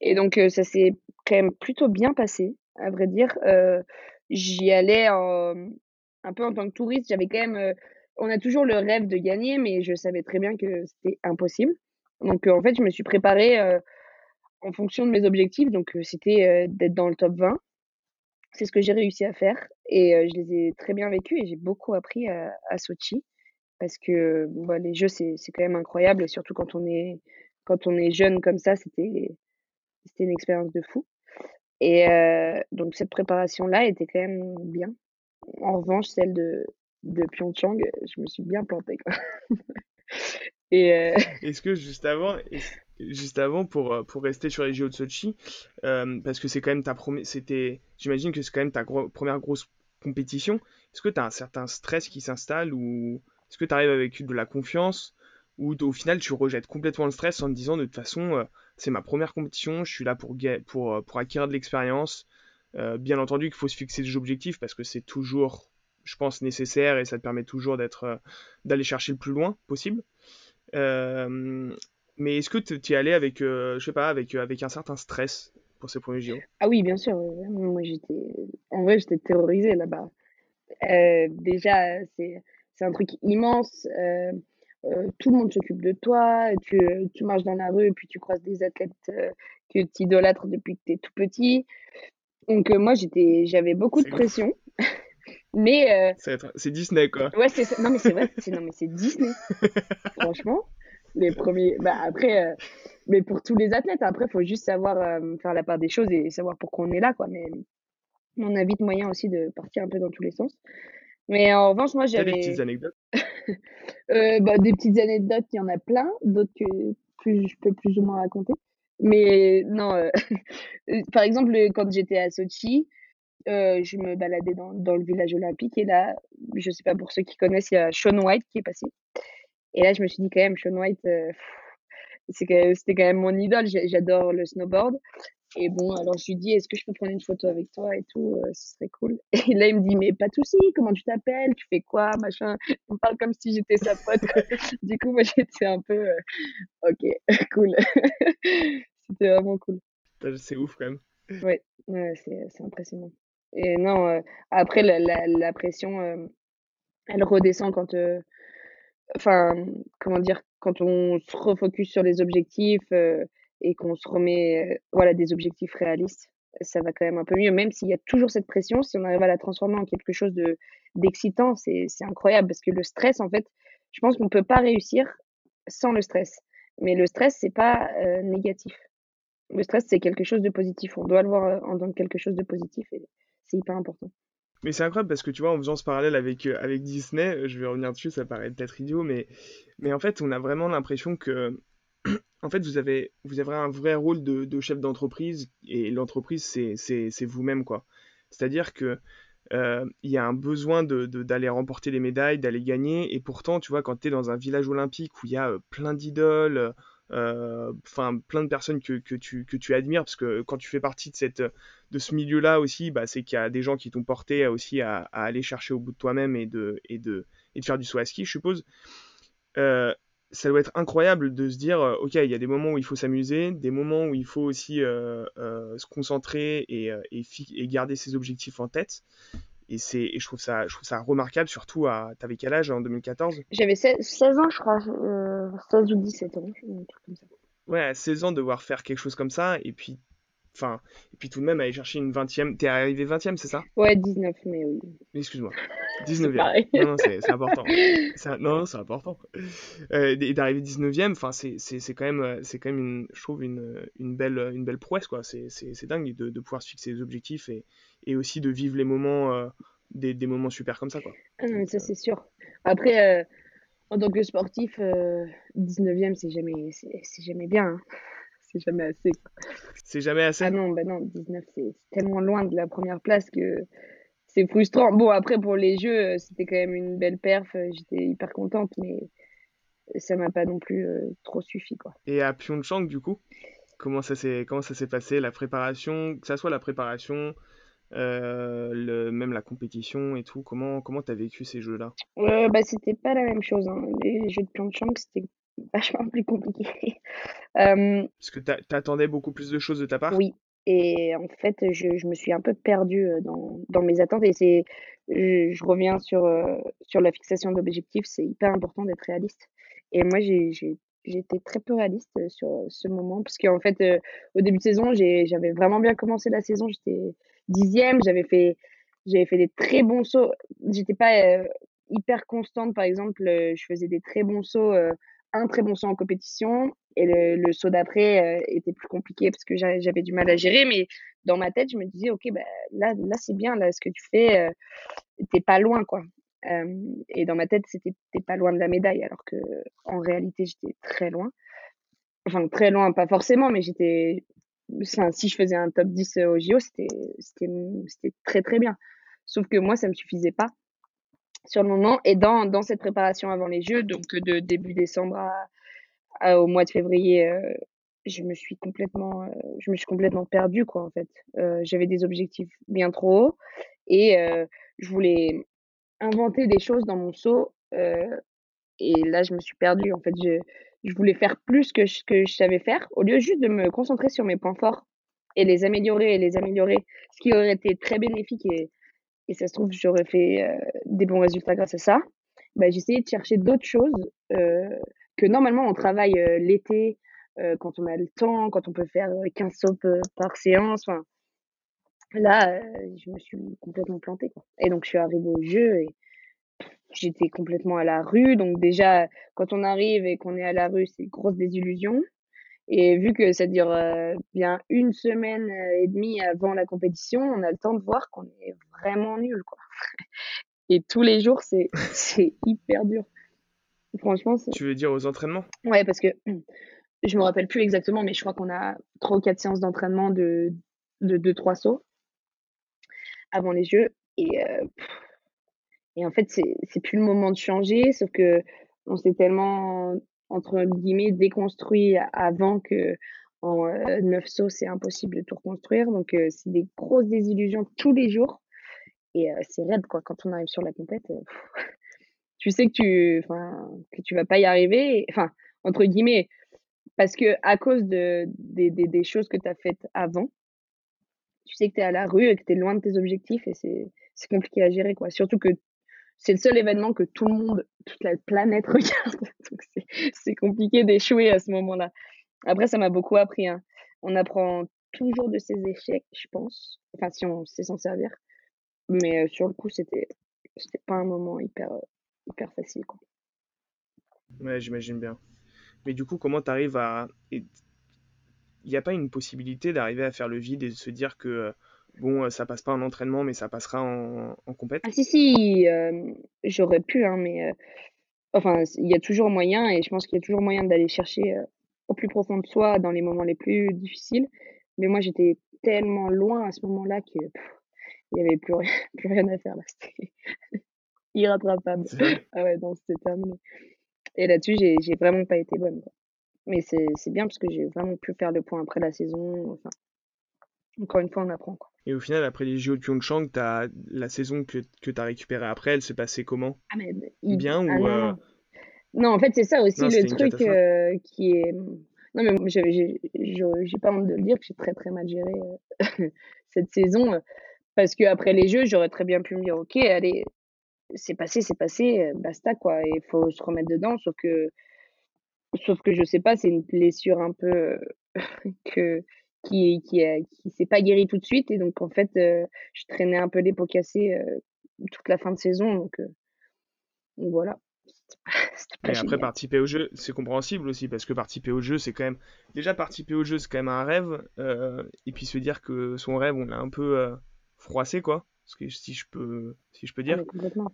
Et donc, euh, ça s'est quand même plutôt bien passé, à vrai dire. Euh, j'y allais un peu en tant que touriste. J'avais quand même. on a toujours le rêve de gagner, mais je savais très bien que c'était impossible. Donc, en fait, je me suis préparée en fonction de mes objectifs. Donc, c'était d'être dans le top 20 c'est ce que j'ai réussi à faire et je les ai très bien vécus et j'ai beaucoup appris à, Sochi parce que bah, les jeux c'est quand même incroyable et surtout quand on est quand on est jeune comme ça c'était une expérience de fou et donc cette préparation là était quand même bien en revanche celle de de Pyeongchang je me suis bien plantée quoi et est-ce que juste avant juste avant pour, pour rester sur les JO de Sochi, parce que c'est quand même ta première, c'était, j'imagine que c'est quand même ta première grosse compétition. Est-ce que tu as un certain stress qui s'installe est-ce que tu arrives avec de la confiance ou au final tu rejettes complètement le stress en te disant de toute façon euh, c'est ma première compétition, je suis là pour, pour, pour acquérir de l'expérience. bien entendu qu'il faut se fixer des objectifs parce que c'est toujours, je pense, nécessaire et ça te permet toujours d'être, d'aller chercher le plus loin possible. Mais est-ce que tu es allé avec, euh, je sais pas, avec, euh, avec un certain stress pour ces premiers JO Ah oui, bien sûr. Moi, j'étais, en vrai, j'étais terrorisée là-bas. Euh, déjà, c'est, c'est un truc immense. tout le monde s'occupe de toi. Tu, tu marches dans la rue et puis tu croises des athlètes que tu idolâtres depuis que tu es tout petit. Donc, moi, j'étais, j'avais beaucoup de pression. mais. c'est Disney, quoi. Ouais, c'est Non, mais c'est vrai. C'est, non, mais c'est Disney. Franchement les premiers. Bah, après, euh, mais pour tous les athlètes, après, il faut juste savoir euh, faire la part des choses et savoir pourquoi on est là, quoi. Mais on a vite moyen aussi de partir un peu dans tous les sens. Mais en revanche, moi, j'avais. des petites anecdotes? Euh, bah, Des petites anecdotes, il y en a plein. D'autres que plus, je peux plus ou moins raconter. Mais non, par exemple, quand j'étais à Sochi, je me baladais dans, dans, le village olympique et là, je sais pas pour ceux qui connaissent, il y a Sean White qui est passé. Et là, je me suis dit quand même, Sean White, euh, c'était quand même mon idole. J'adore le snowboard. Et bon, alors je lui dis, est-ce que je peux prendre une photo avec toi et tout, euh, ce serait cool. Et là, il me dit, mais pas de souci, comment tu t'appelles, tu fais quoi, machin. On parle comme si j'étais sa pote. du coup, moi, j'étais un peu, euh, ok, cool. C'était vraiment cool. C'est ouf quand même. Ouais, ouais c'est impressionnant. Et non, euh, après, la, la, la pression, elle redescend quand, enfin, comment dire, quand on se refocus sur les objectifs et qu'on se remet voilà, des objectifs réalistes, ça va quand même un peu mieux, même s'il y a toujours cette pression, si on arrive à la transformer en quelque chose de d'excitant, c'est incroyable parce que le stress, en fait, je pense qu'on ne peut pas réussir sans le stress. Mais le stress, c'est pas négatif. Le stress, c'est quelque chose de positif. On doit le voir en tant que quelque chose de positif c'est hyper important. Mais c'est incroyable parce que tu vois, en faisant ce parallèle avec, avec Disney, je vais revenir dessus, ça paraît peut-être idiot, mais, mais en fait, on a vraiment l'impression que en fait, vous avez, vous avez un vrai rôle de, chef d'entreprise et l'entreprise, c'est vous-même, quoi. C'est-à-dire que euh, il y a un besoin d'aller remporter les médailles, d'aller gagner, et pourtant, tu vois, quand tu es dans un village olympique où il y a euh, plein d'idoles, euh, enfin plein de personnes que, tu, que tu admires, parce que quand tu fais partie de, cette, de ce milieu-là aussi, bah, c'est qu'il y a des gens qui t'ont porté aussi à, aller chercher au bout de toi-même et de, et, de, et de faire du saut à ski, je suppose ça doit être incroyable de se dire, euh, ok, il y a des moments où il faut s'amuser, des moments où il faut aussi euh, euh, se concentrer et, et, garder ses objectifs en tête. Et, c'est, je, trouve ça, je trouve ça remarquable, surtout à. T'avais quel âge en 2014 J'avais 16, ans, je crois. 16 ou 17 ans, un truc comme ça. Ouais, à 16 ans, devoir faire quelque chose comme ça, et puis Enfin, et puis tout de même aller chercher une 20e. T'es arrivé 20e, c'est ça? Ouais, 19, mais oui. Excuse-moi. 19e. non, non, c'est important. non, c'est important. Euh, et d'arriver 19e, enfin, c'est quand même, euh, c'est quand même une, je trouve, une, une, belle, une belle prouesse, quoi. C'est dingue de, de, pouvoir se fixer des objectifs et, et aussi de vivre les moments, euh, des, des, moments super comme ça, quoi. Ah non, mais ça, c'est sûr. Après, euh, en tant que sportif, 19e, c'est jamais, jamais bien. Hein c'est jamais assez. C'est jamais assez? Ah non, bah non, 19, c'est tellement loin de la première place que c'est frustrant. Bon, après, pour les jeux, euh, c'était quand même une belle perf. Euh, j'étais hyper contente, mais ça m'a pas non plus euh, trop suffi, quoi. Et à Pyeongchang, du coup, comment ça s'est comment ça s'est passé? La préparation, que ça soit la préparation, le, même la compétition et tout. Comment comment t'as vécu ces jeux-là? Euh, Bah c'était pas la même chose. Hein. Les jeux de Pyeongchang, c'était vachement plus compliqué. Euh, Parce que t'attendais beaucoup plus de choses de ta part? Oui. Et en fait, je, je me suis un peu perdue dans, dans mes attentes. Et c'est, je, reviens sur, euh, sur la fixation d'objectifs. C'est hyper important d'être réaliste. Et moi, j'ai, été très peu réaliste sur ce moment. Parce qu'en fait, au début de saison, j'avais vraiment bien commencé la saison. J'étais dixième. J'avais fait, j'avais fait des très bons sauts. J'étais pas hyper constante. Par exemple, je faisais des très bons sauts un très bon saut en compétition et le, saut d'après euh, était plus compliqué parce que j'avais du mal à gérer. Mais dans ma tête, je me disais, OK, bah, là, là c'est bien, là, ce que tu fais, euh, t'es pas loin, quoi. Euh, et dans ma tête, c'était t'es pas loin de la médaille, alors que en réalité, j'étais très loin. Enfin, très loin, pas forcément, mais j'étais. Si je faisais un top 10 au JO, c'était très, très bien. Sauf que moi, ça me suffisait pas sur le moment. Et dans, dans cette préparation avant les Jeux, donc de début décembre à, au mois de février, euh, je me suis complètement, euh, je me suis complètement perdue quoi en fait. Euh, j'avais des objectifs bien trop hauts et je voulais inventer des choses dans mon saut. et là, je me suis perdue. En fait, je, je voulais faire plus que ce que je savais faire au lieu juste de me concentrer sur mes points forts et les améliorer et les améliorer, ce qui aurait été très bénéfique et ça se trouve, j'aurais fait euh, des bons résultats grâce à ça. Bah, essayé de chercher d'autres choses euh, que normalement on travaille euh, l'été quand on a le temps, quand on peut faire 15 sops par séance. Enfin, là, je me suis complètement plantée. Et donc, je suis arrivée au jeu et j'étais complètement à la rue. Donc, déjà, quand on arrive et qu'on est à la rue, c'est grosse désillusion. Et vu que ça dure euh, bien une semaine euh, et demie avant la compétition, on a le temps de voir qu'on est vraiment nul, quoi. Et tous les jours, c'est c'est hyper dur. Franchement, Tu veux dire aux entraînements? Ouais, parce que je me rappelle plus exactement, mais je crois qu'on a trois ou quatre séances d'entraînement de de deux trois sauts avant les jeux et euh, et en fait c'est c'est plus le moment de changer, sauf que on s'est tellement entre guillemets déconstruit avant que en neuf sauts, c'est impossible de tout reconstruire. Donc, c'est des grosses désillusions tous les jours. Et c'est raide, quoi. Quand on arrive sur la compète, tu sais que tu, que tu vas pas y arriver. Enfin, entre guillemets, parce que à cause de, des, des, des choses que tu as faites avant, tu sais que tu es à la rue et que tu es loin de tes objectifs et c'est compliqué à gérer, quoi. Surtout que c'est le seul événement que tout le monde, toute la planète regarde. Donc c'est compliqué d'échouer à ce moment-là. Après, ça m'a beaucoup appris. Hein. On apprend toujours de ses échecs, je pense. Enfin, si on sait s'en servir. Mais euh, sur le coup, c'était c'était pas un moment hyper, euh, hyper facile. Quoi. Ouais, j'imagine bien. Mais du coup, comment tu arrives à. Il n'y a pas une possibilité d'arriver à faire le vide et de se dire que euh, bon, ça passe pas en entraînement, mais ça passera en, en compétition Ah si, si, j'aurais pu, hein, mais enfin, il y a toujours moyen, et je pense qu'il y a toujours moyen d'aller chercher au plus profond de soi dans les moments les plus difficiles. Mais moi, j'étais tellement loin à ce moment-là que il n'y avait plus rien, plus rien à faire. C'était irrattrapable. Ah ouais, non, c'était terminé. Et là-dessus, j'ai, j'ai vraiment pas été bonne. Mais c'est, c'est bien parce que j'ai vraiment pu faire le point après la saison. Enfin, encore une fois, on apprend. Quoi. Et au final, après les JO de Pyeongchang, as, la saison que, que tu as récupérée après, elle s'est passée comment? Ah, mais, Bien ah, ou. non, euh, non. en fait, c'est ça aussi Non, le truc euh, qui est. Non, mais j'ai, pas honte de le dire que j'ai très très mal géré euh, cette saison. euh, Parce que après les Jeux, j'aurais très bien pu me dire, ok, allez, c'est passé, c'est passé, basta quoi. Il faut se remettre dedans. Sauf que, sauf que je sais pas, c'est une blessure un peu que qui qui a- qui s'est pas guérie tout de suite et donc en fait, euh, je traînais un peu les pots cassés euh, toute la fin de saison. Donc, euh, donc voilà, Et après, participer au jeu, c'est compréhensible aussi, parce que participer au jeu, c'est quand même. Déjà, participer au jeu, c'est quand même un rêve. euh, et puis se dire que son rêve, on l'a un peu euh, froissé, quoi. Parce que si je peux, si je peux Ah dire.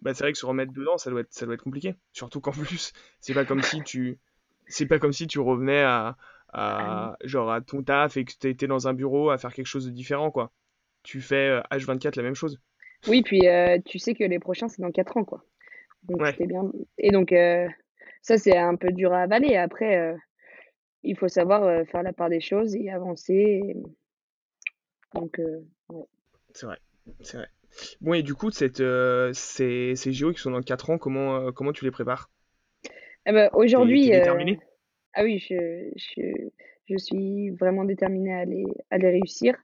Bah, c'est vrai que se remettre dedans, ça doit être, ça doit être compliqué. Surtout qu'en plus, c'est pas comme si tu, c'est pas comme si tu revenais à, Ah genre à ton taf et que tu étais dans un bureau à faire quelque chose de différent, quoi. Tu fais euh, H24 la même chose. Oui, puis euh, tu sais que les prochains, c'est dans 4 ans, quoi. Donc Ouais, bien. Et donc, euh, ça, c'est un peu dur à avaler. Après, euh, il faut savoir euh, faire la part des choses et avancer. et- Donc, euh, ouais. c'est vrai, c'est vrai. Bon, et du coup, cette, euh, ces, ces JO qui sont dans 4 ans, comment, euh, comment tu les prépares? Eh ben, aujourd'hui, euh, déterminé? Ah oui, je, je, je suis vraiment déterminée à les, à les réussir.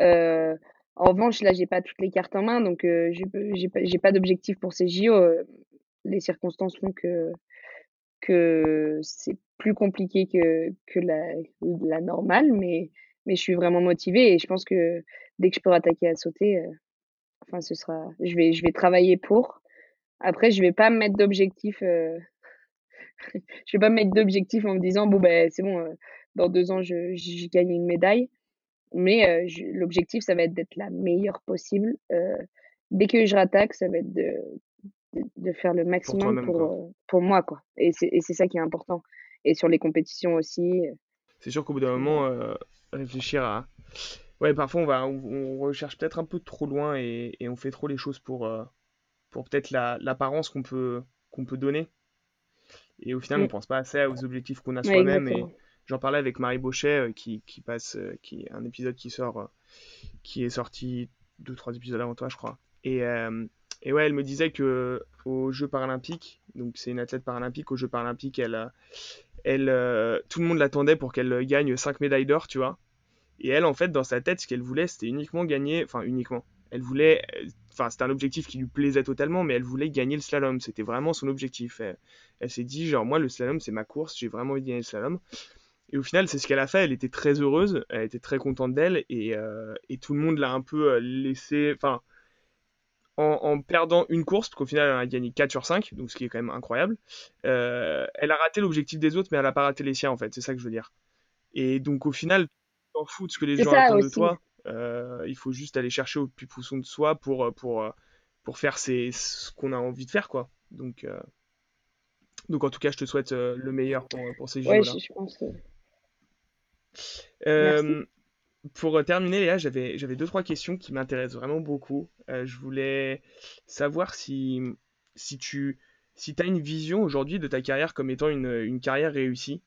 Euh, en revanche, là, j'ai pas toutes les cartes en main, donc euh, j'ai j'ai pas, pas d'objectif pour ces JO. euh, les circonstances font que, que c'est plus compliqué que, que la, la normale, mais, mais je suis vraiment motivée et je pense que dès que je peux attaquer à sauter, enfin, ce sera, je vais, je vais travailler pour. Après, je vais pas me mettre d'objectif, je vais pas me mettre d'objectif en me disant, bon, ben, c'est bon, euh, dans deux ans, je, je gagne une médaille. Mais euh, je- l'objectif, ça va être d'être la meilleure possible. Euh, dès que je rattaque, ça va être de, de, de faire le maximum pour, moi, quoi. Et c'est, ça qui est important. Et sur les compétitions aussi. C'est sûr qu'au bout d'un moment, réfléchir à... Ouais, parfois on va, on, on recherche peut-être un peu trop loin et, et on fait trop les choses pour, euh, pour peut-être la, l'apparence qu'on peut, qu'on peut donner. Et au final, on Mm. pense pas assez aux objectifs qu'on a soi-même. Et j'en parlais avec Marie Bauchet, euh, qui, qui passe, euh, qui un épisode qui sort, euh, qui est sorti deux, trois épisodes avant toi, je crois. Et, et ouais, elle me disait que aux Jeux paralympiques, donc c'est une athlète paralympique, aux Jeux paralympiques, elle, elle, tout le monde l'attendait pour qu'elle gagne 5 médailles d'or, tu vois. Et elle, en fait, dans sa tête, ce qu'elle voulait, c'était uniquement gagner, enfin uniquement. Elle voulait, enfin c'était un objectif qui lui plaisait totalement, mais elle voulait gagner le slalom. C'était vraiment son objectif. Elle, elle s'est dit, genre moi le slalom c'est ma course, j'ai vraiment envie de gagner le slalom. Et au final, c'est ce qu'elle a fait. Elle était très heureuse, elle était très contente d'elle, et, euh, et tout le monde l'a un peu euh, laissé, enfin en, en perdant une course, parce qu'au final elle a gagné 4 sur 5, donc ce qui est quand même incroyable. euh, elle a raté l'objectif des autres, mais elle a pas raté les siens en fait. C'est ça que je veux dire. Et donc au final, t'en fous de ce que les gens attendent de toi. Euh, il faut juste aller chercher au plus profond de soi pour, euh, pour, euh, pour faire ses- ce qu'on a envie de faire, quoi. Donc, donc en tout cas, je te souhaite le meilleur pour, pour ces Ouais, JO-là. je, je pense. que- Merci. Pour terminer, Léa, j'avais, j'avais deux, trois questions qui m'intéressent vraiment beaucoup. Euh, je voulais savoir si, si tu si as une vision aujourd'hui de ta carrière comme étant une, une carrière réussie.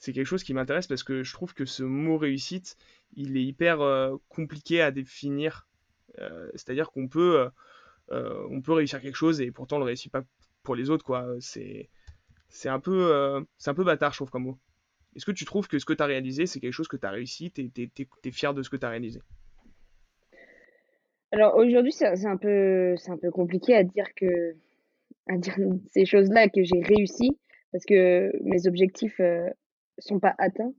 C'est quelque chose qui m'intéresse parce que je trouve que ce mot réussite, il est hyper euh, compliqué à définir. Euh, c'est-à-dire qu'on peut, euh, peut réussir quelque chose et pourtant on le réussit pas pour les autres, quoi. C'est, un peu, un peu bâtard, je trouve, comme mot. Est-ce que tu trouves que ce que tu as réalisé, c'est quelque chose que tu as réussi, tu es, fier de ce que tu as réalisé? Alors aujourd'hui, c'est un, peu, un peu compliqué à dire, que, à dire ces choses-là que j'ai réussi parce que mes objectifs sont pas atteints.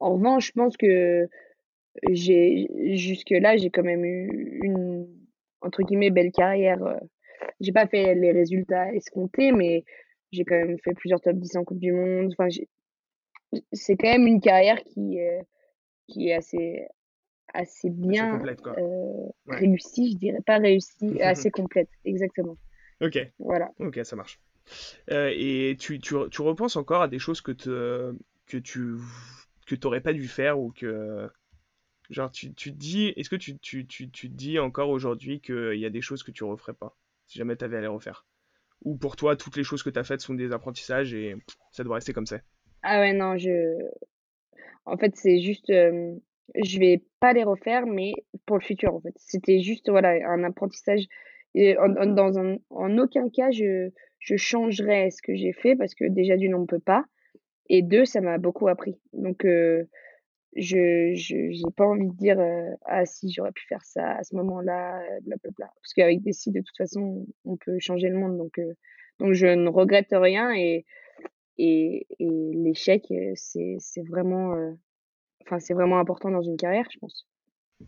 En revanche, je pense que j'ai jusque-là, j'ai quand même eu une entre guillemets belle carrière. J'ai pas fait les résultats escomptés, mais j'ai quand même fait plusieurs top 10 en Coupe du Monde. Enfin, c'est quand même une carrière qui, qui est assez, assez bien réussie, je dirais pas réussie, assez complète, exactement. Ok. Voilà. Ok, ça marche. et tu, tu, tu, repenses encore à des choses que, te, que tu que t'aurais pas dû faire ou que genre tu, tu te dis est-ce que tu, tu, tu, tu te dis encore aujourd'hui qu'il y a des choses que tu referais pas si jamais tu avais à les refaire? Ou pour toi toutes les choses que tu as faites sont des apprentissages et ça doit rester comme ça? Ah ouais non je en fait c'est juste euh, je vais pas les refaire mais pour le futur en fait. C'était juste voilà un apprentissage et en, dans un, en aucun cas je je changerais ce que j'ai fait parce que déjà d'une on ne peut pas et deux, ça m'a beaucoup appris. Donc, euh, je j'ai pas envie de dire euh, ah si j'aurais pu faire ça à ce moment-là, blablabla. Parce qu'avec des sites, de toute façon, on peut changer le monde. Donc, euh, donc je ne regrette rien et et, et l'échec, c'est vraiment vraiment important dans une carrière, je pense.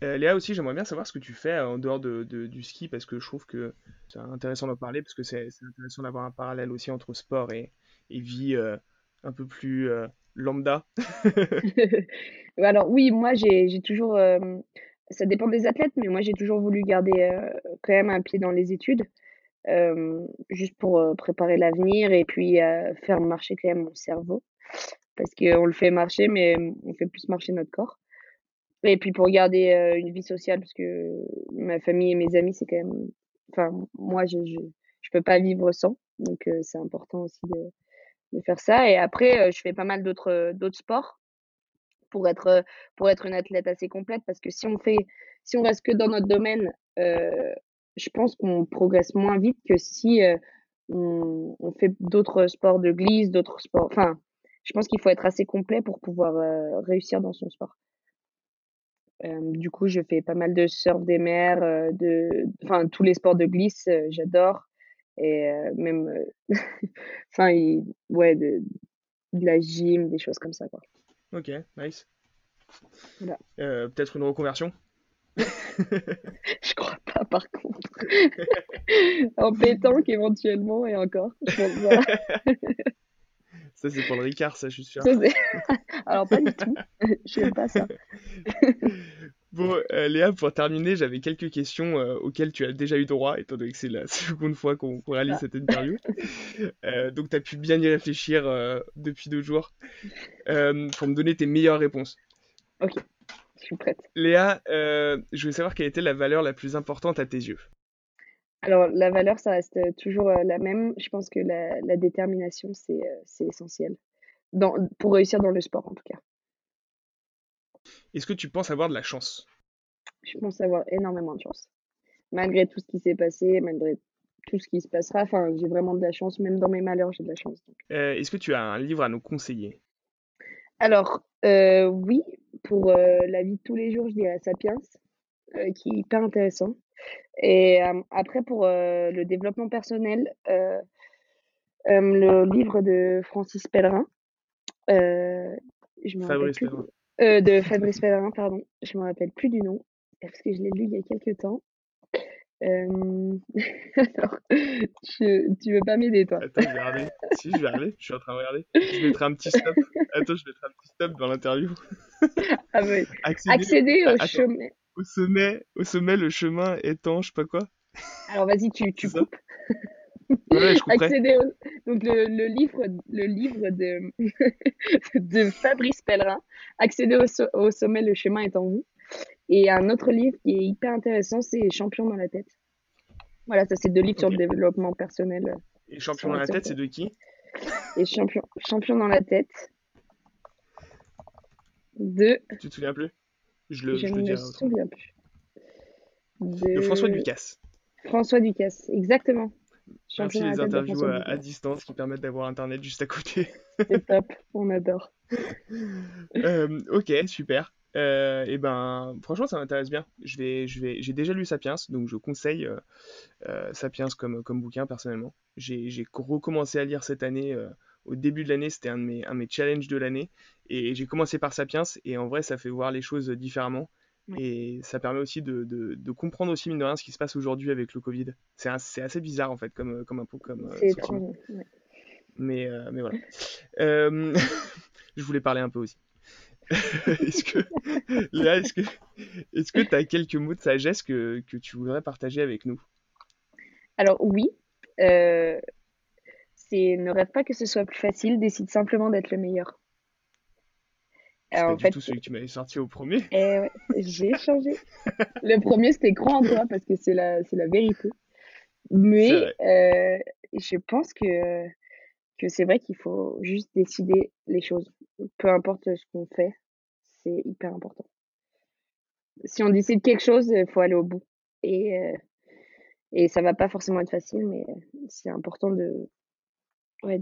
Léa aussi, j'aimerais bien savoir ce que tu fais en dehors de, de, du ski parce que je trouve que c'est intéressant d'en parler parce que c'est intéressant d'avoir un parallèle aussi entre sport et, et vie un peu plus euh, lambda Alors oui, moi j'ai toujours, euh, ça dépend des athlètes, mais moi j'ai toujours voulu garder euh, quand même un pied dans les études, juste pour préparer l'avenir et puis faire marcher quand même mon cerveau, parce qu'on le fait marcher, mais on fait plus marcher notre corps. Et puis pour garder une vie sociale, parce que ma famille et mes amis, c'est quand même, enfin moi je, je, je peux pas vivre sans, donc c'est important aussi de de faire ça. Et après, je fais pas mal d'autres sports pour être pour être une athlète assez complète parce que si on fait si on reste que dans notre domaine, je pense qu'on progresse moins vite que si on, on, fait d'autres sports de glisse, d'autres sports. Enfin, je pense qu'il faut être assez complet pour pouvoir réussir dans son sport. du coup, je fais pas mal de surf des mers, de, enfin tous les sports de glisse, j'adore et euh, même euh, enfin ouais de, de, la gym des choses comme ça quoi. Ok nice. Euh, peut-être une reconversion? Je crois pas par contre. En pétanque éventuellement et encore. Je pense ça c'est pour le Ricard ça je suis sûr. Alors pas du tout. Je n'aime pas ça Bon, euh, Léa, pour terminer, j'avais quelques questions euh, auxquelles tu as déjà eu droit, étant donné que c'est la seconde fois qu'on réalise ah. cette interview. Euh, donc, tu as pu bien y réfléchir depuis deux jours pour me donner tes meilleures réponses. Ok, je suis prête. Léa, je veux savoir quelle était la valeur la plus importante à tes yeux. Alors, la valeur, ça reste toujours la même. Je pense que la, la détermination, c'est essentiel. Dans, pour réussir dans le sport, en tout cas. Est-ce que tu penses avoir de la chance? Je pense avoir énormément de chance. Malgré tout ce qui s'est passé, malgré tout ce qui se passera, enfin, j'ai vraiment de la chance. Même dans mes malheurs, j'ai de la chance. Euh, est-ce que tu as un livre à nous conseiller? Alors, euh, oui, pour euh, la vie de tous les jours, je dirais Sapiens, qui est hyper intéressant. Et après, pour le développement personnel, le livre de Francis Pellerin. je Fabrice Pellerin. Euh, de Fabrice Pellerin, pardon. Je me rappelle plus du nom, parce que je l'ai lu il y a quelques temps. Euh... Alors, tu veux pas m'aider, toi? Attends, je vais regarder. si, je vais regarder. Je suis en train de regarder. Je mettrai un petit stop. Attends, je mettrai un petit stop dans l'interview. ah oui. Accéder, au sommet. Au sommet, au sommet, le chemin étant, je sais pas quoi? Alors vas-y, tu, tu coupes. Accéder donc le, le, livre le livre de de Fabrice Pellerin accéder au, sommet le chemin est en vous. Et un autre livre qui est hyper intéressant c'est Champion dans la tête. Voilà ça c'est deux livres sur le développement personnel. Et Champion dans la tête c'est de qui? Et champion champion dans la tête. De. Tu te souviens plus? Je le, je je le me souviens plus. De, De François Ducasse. François Ducasse, exactement. Merci les interviews à, distance qui permettent d'avoir internet juste à côté. C'est top, on adore. Euh, ok, super. Euh, et ben, franchement, ça m'intéresse bien. Je vais, je vais, j'ai déjà lu Sapiens, donc je conseille euh, euh, Sapiens comme, comme bouquin personnellement. J'ai, j'ai recommencé à lire cette année. au début de l'année, c'était un de mes, un de mes challenges de l'année. Et j'ai commencé par Sapiens, et en vrai, ça fait voir les choses différemment. Et ça permet aussi de, de, de comprendre aussi, mine de rien, ce qui se passe aujourd'hui avec le Covid. C'est assez bizarre, en fait, comme, comme, un peu- comme euh, ouais. Mais, euh, mais voilà. Euh, je voulais parler un peu aussi. est-ce que, Léa, est-ce que est-ce que tu as quelques mots de sagesse que, que tu voudrais partager avec nous? Alors oui, euh, c'est ne rêve pas que ce soit plus facile, décide simplement d'être le meilleur. En du tout celui que tu m'avais sorti au premier. eh ouais, j'ai changé. Le premier, c'était crois en toi parce que c'est la, c'est la vérité. Mais euh, je pense que, que c'est vrai qu'il faut juste décider les choses. Peu importe ce qu'on fait, c'est hyper important. Si on décide quelque chose, il faut aller au bout. Et, euh, et ça va pas forcément être facile, mais euh, c'est important de, ouais,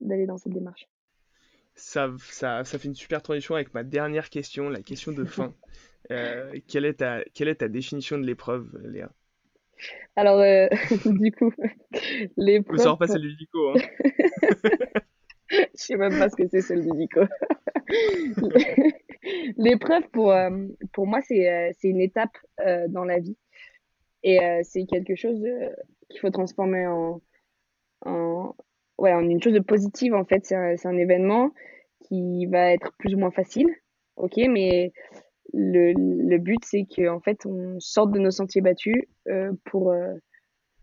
d'aller dans cette démarche. Ça, ça, ça fait une super transition avec ma dernière question, la question de fin. Euh, quelle est ta, quelle est ta définition de l'épreuve, Léa? Alors, euh, du coup, Ne l'épreuve, sors pas pour... celle du Nico, hein. je sais même pas ce que c'est celle du Nico. L'épreuve, pour, euh, pour moi, c'est une étape dans la vie. Et c'est quelque chose qu'il faut transformer en, en, ouais, en une chose de positive, en fait. C'est un, événement qui va être plus ou moins facile, ok, mais le, but, c'est qu'en fait, on sorte de nos sentiers battus euh, pour, euh,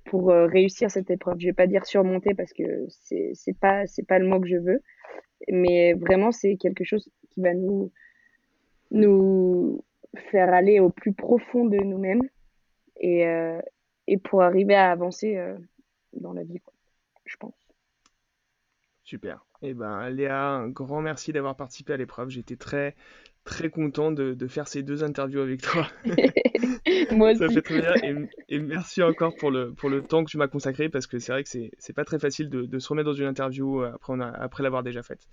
pour euh, réussir cette épreuve. Je vais pas dire surmonter parce que c'est c'est pas, pas le mot que je veux, mais vraiment, c'est quelque chose qui va nous, nous faire aller au plus profond de nous-mêmes et, et pour arriver à avancer dans la vie, quoi, je pense. Super. Eh ben, Léa, un grand merci d'avoir participé à l'épreuve. J'étais très, très content de, de faire ces deux interviews avec toi. Moi Ça aussi. fait très bien. Et, et merci encore pour le, pour le temps que tu m'as consacré parce que c'est vrai que c'est, pas très facile de, de se remettre dans une interview euh, après, on a, après l'avoir déjà faite.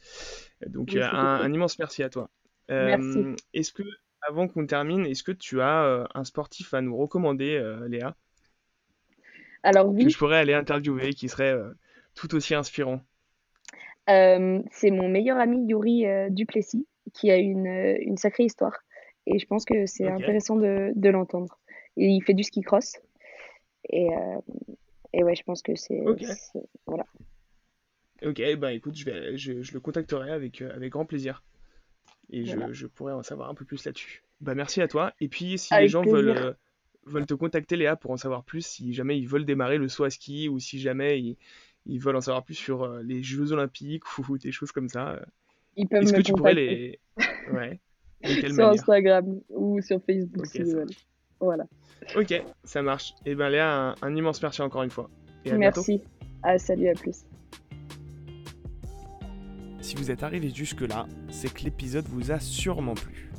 Donc, Oui, euh, un, immense merci à toi. Merci. Euh, est-ce que, avant qu'on termine, est-ce que tu as euh, un sportif à nous recommander, euh, Léa, Alors que oui, je pourrais aller interviewer, qui serait tout aussi inspirant? Euh, c'est mon meilleur ami Yuri euh, Duplessis qui a une, euh, une sacrée histoire et je pense que c'est intéressant de, de l'entendre. Il fait du ski cross et, euh, et ouais, je pense que c'est, voilà. Ok, ben écoute, je vais, je, je le contacterai avec, avec grand plaisir. et je, Voilà. je pourrais en savoir un peu plus là-dessus. Bah merci à toi. Et puis si les gens veulent, plaisir. veulent te contacter Léa pour en savoir plus, si jamais ils veulent démarrer le saut à ski ou si jamais ils, ils veulent en savoir plus sur euh, les Jeux Olympiques ou des choses comme ça, Ils peuvent est-ce me que tu pourrais les... Ouais. Sur manière? Instagram ou sur Facebook Ok, s'ils ça veulent. marche. Voilà. Ok, ça marche. Et ben Léa, un, un immense merci encore une fois. Et à bientôt. Merci. Ah, salut, à plus. Si vous êtes arrivé jusque-là, c'est que l'épisode vous a sûrement plu.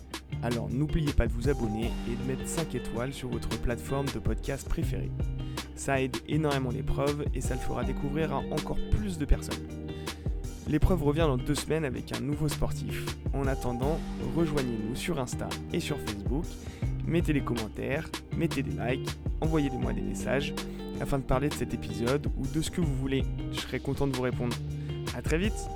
Alors n'oubliez pas de vous abonner et de mettre 5 étoiles sur votre plateforme de podcast préférée. Ça aide énormément l'épreuve et ça le fera découvrir à encore plus de personnes. L'épreuve revient dans deux semaines avec un nouveau sportif. En attendant, rejoignez-nous sur Insta et sur Facebook. Mettez des commentaires, mettez des likes, envoyez-moi des messages afin de parler de cet épisode ou de ce que vous voulez. Je serai content de vous répondre. A très vite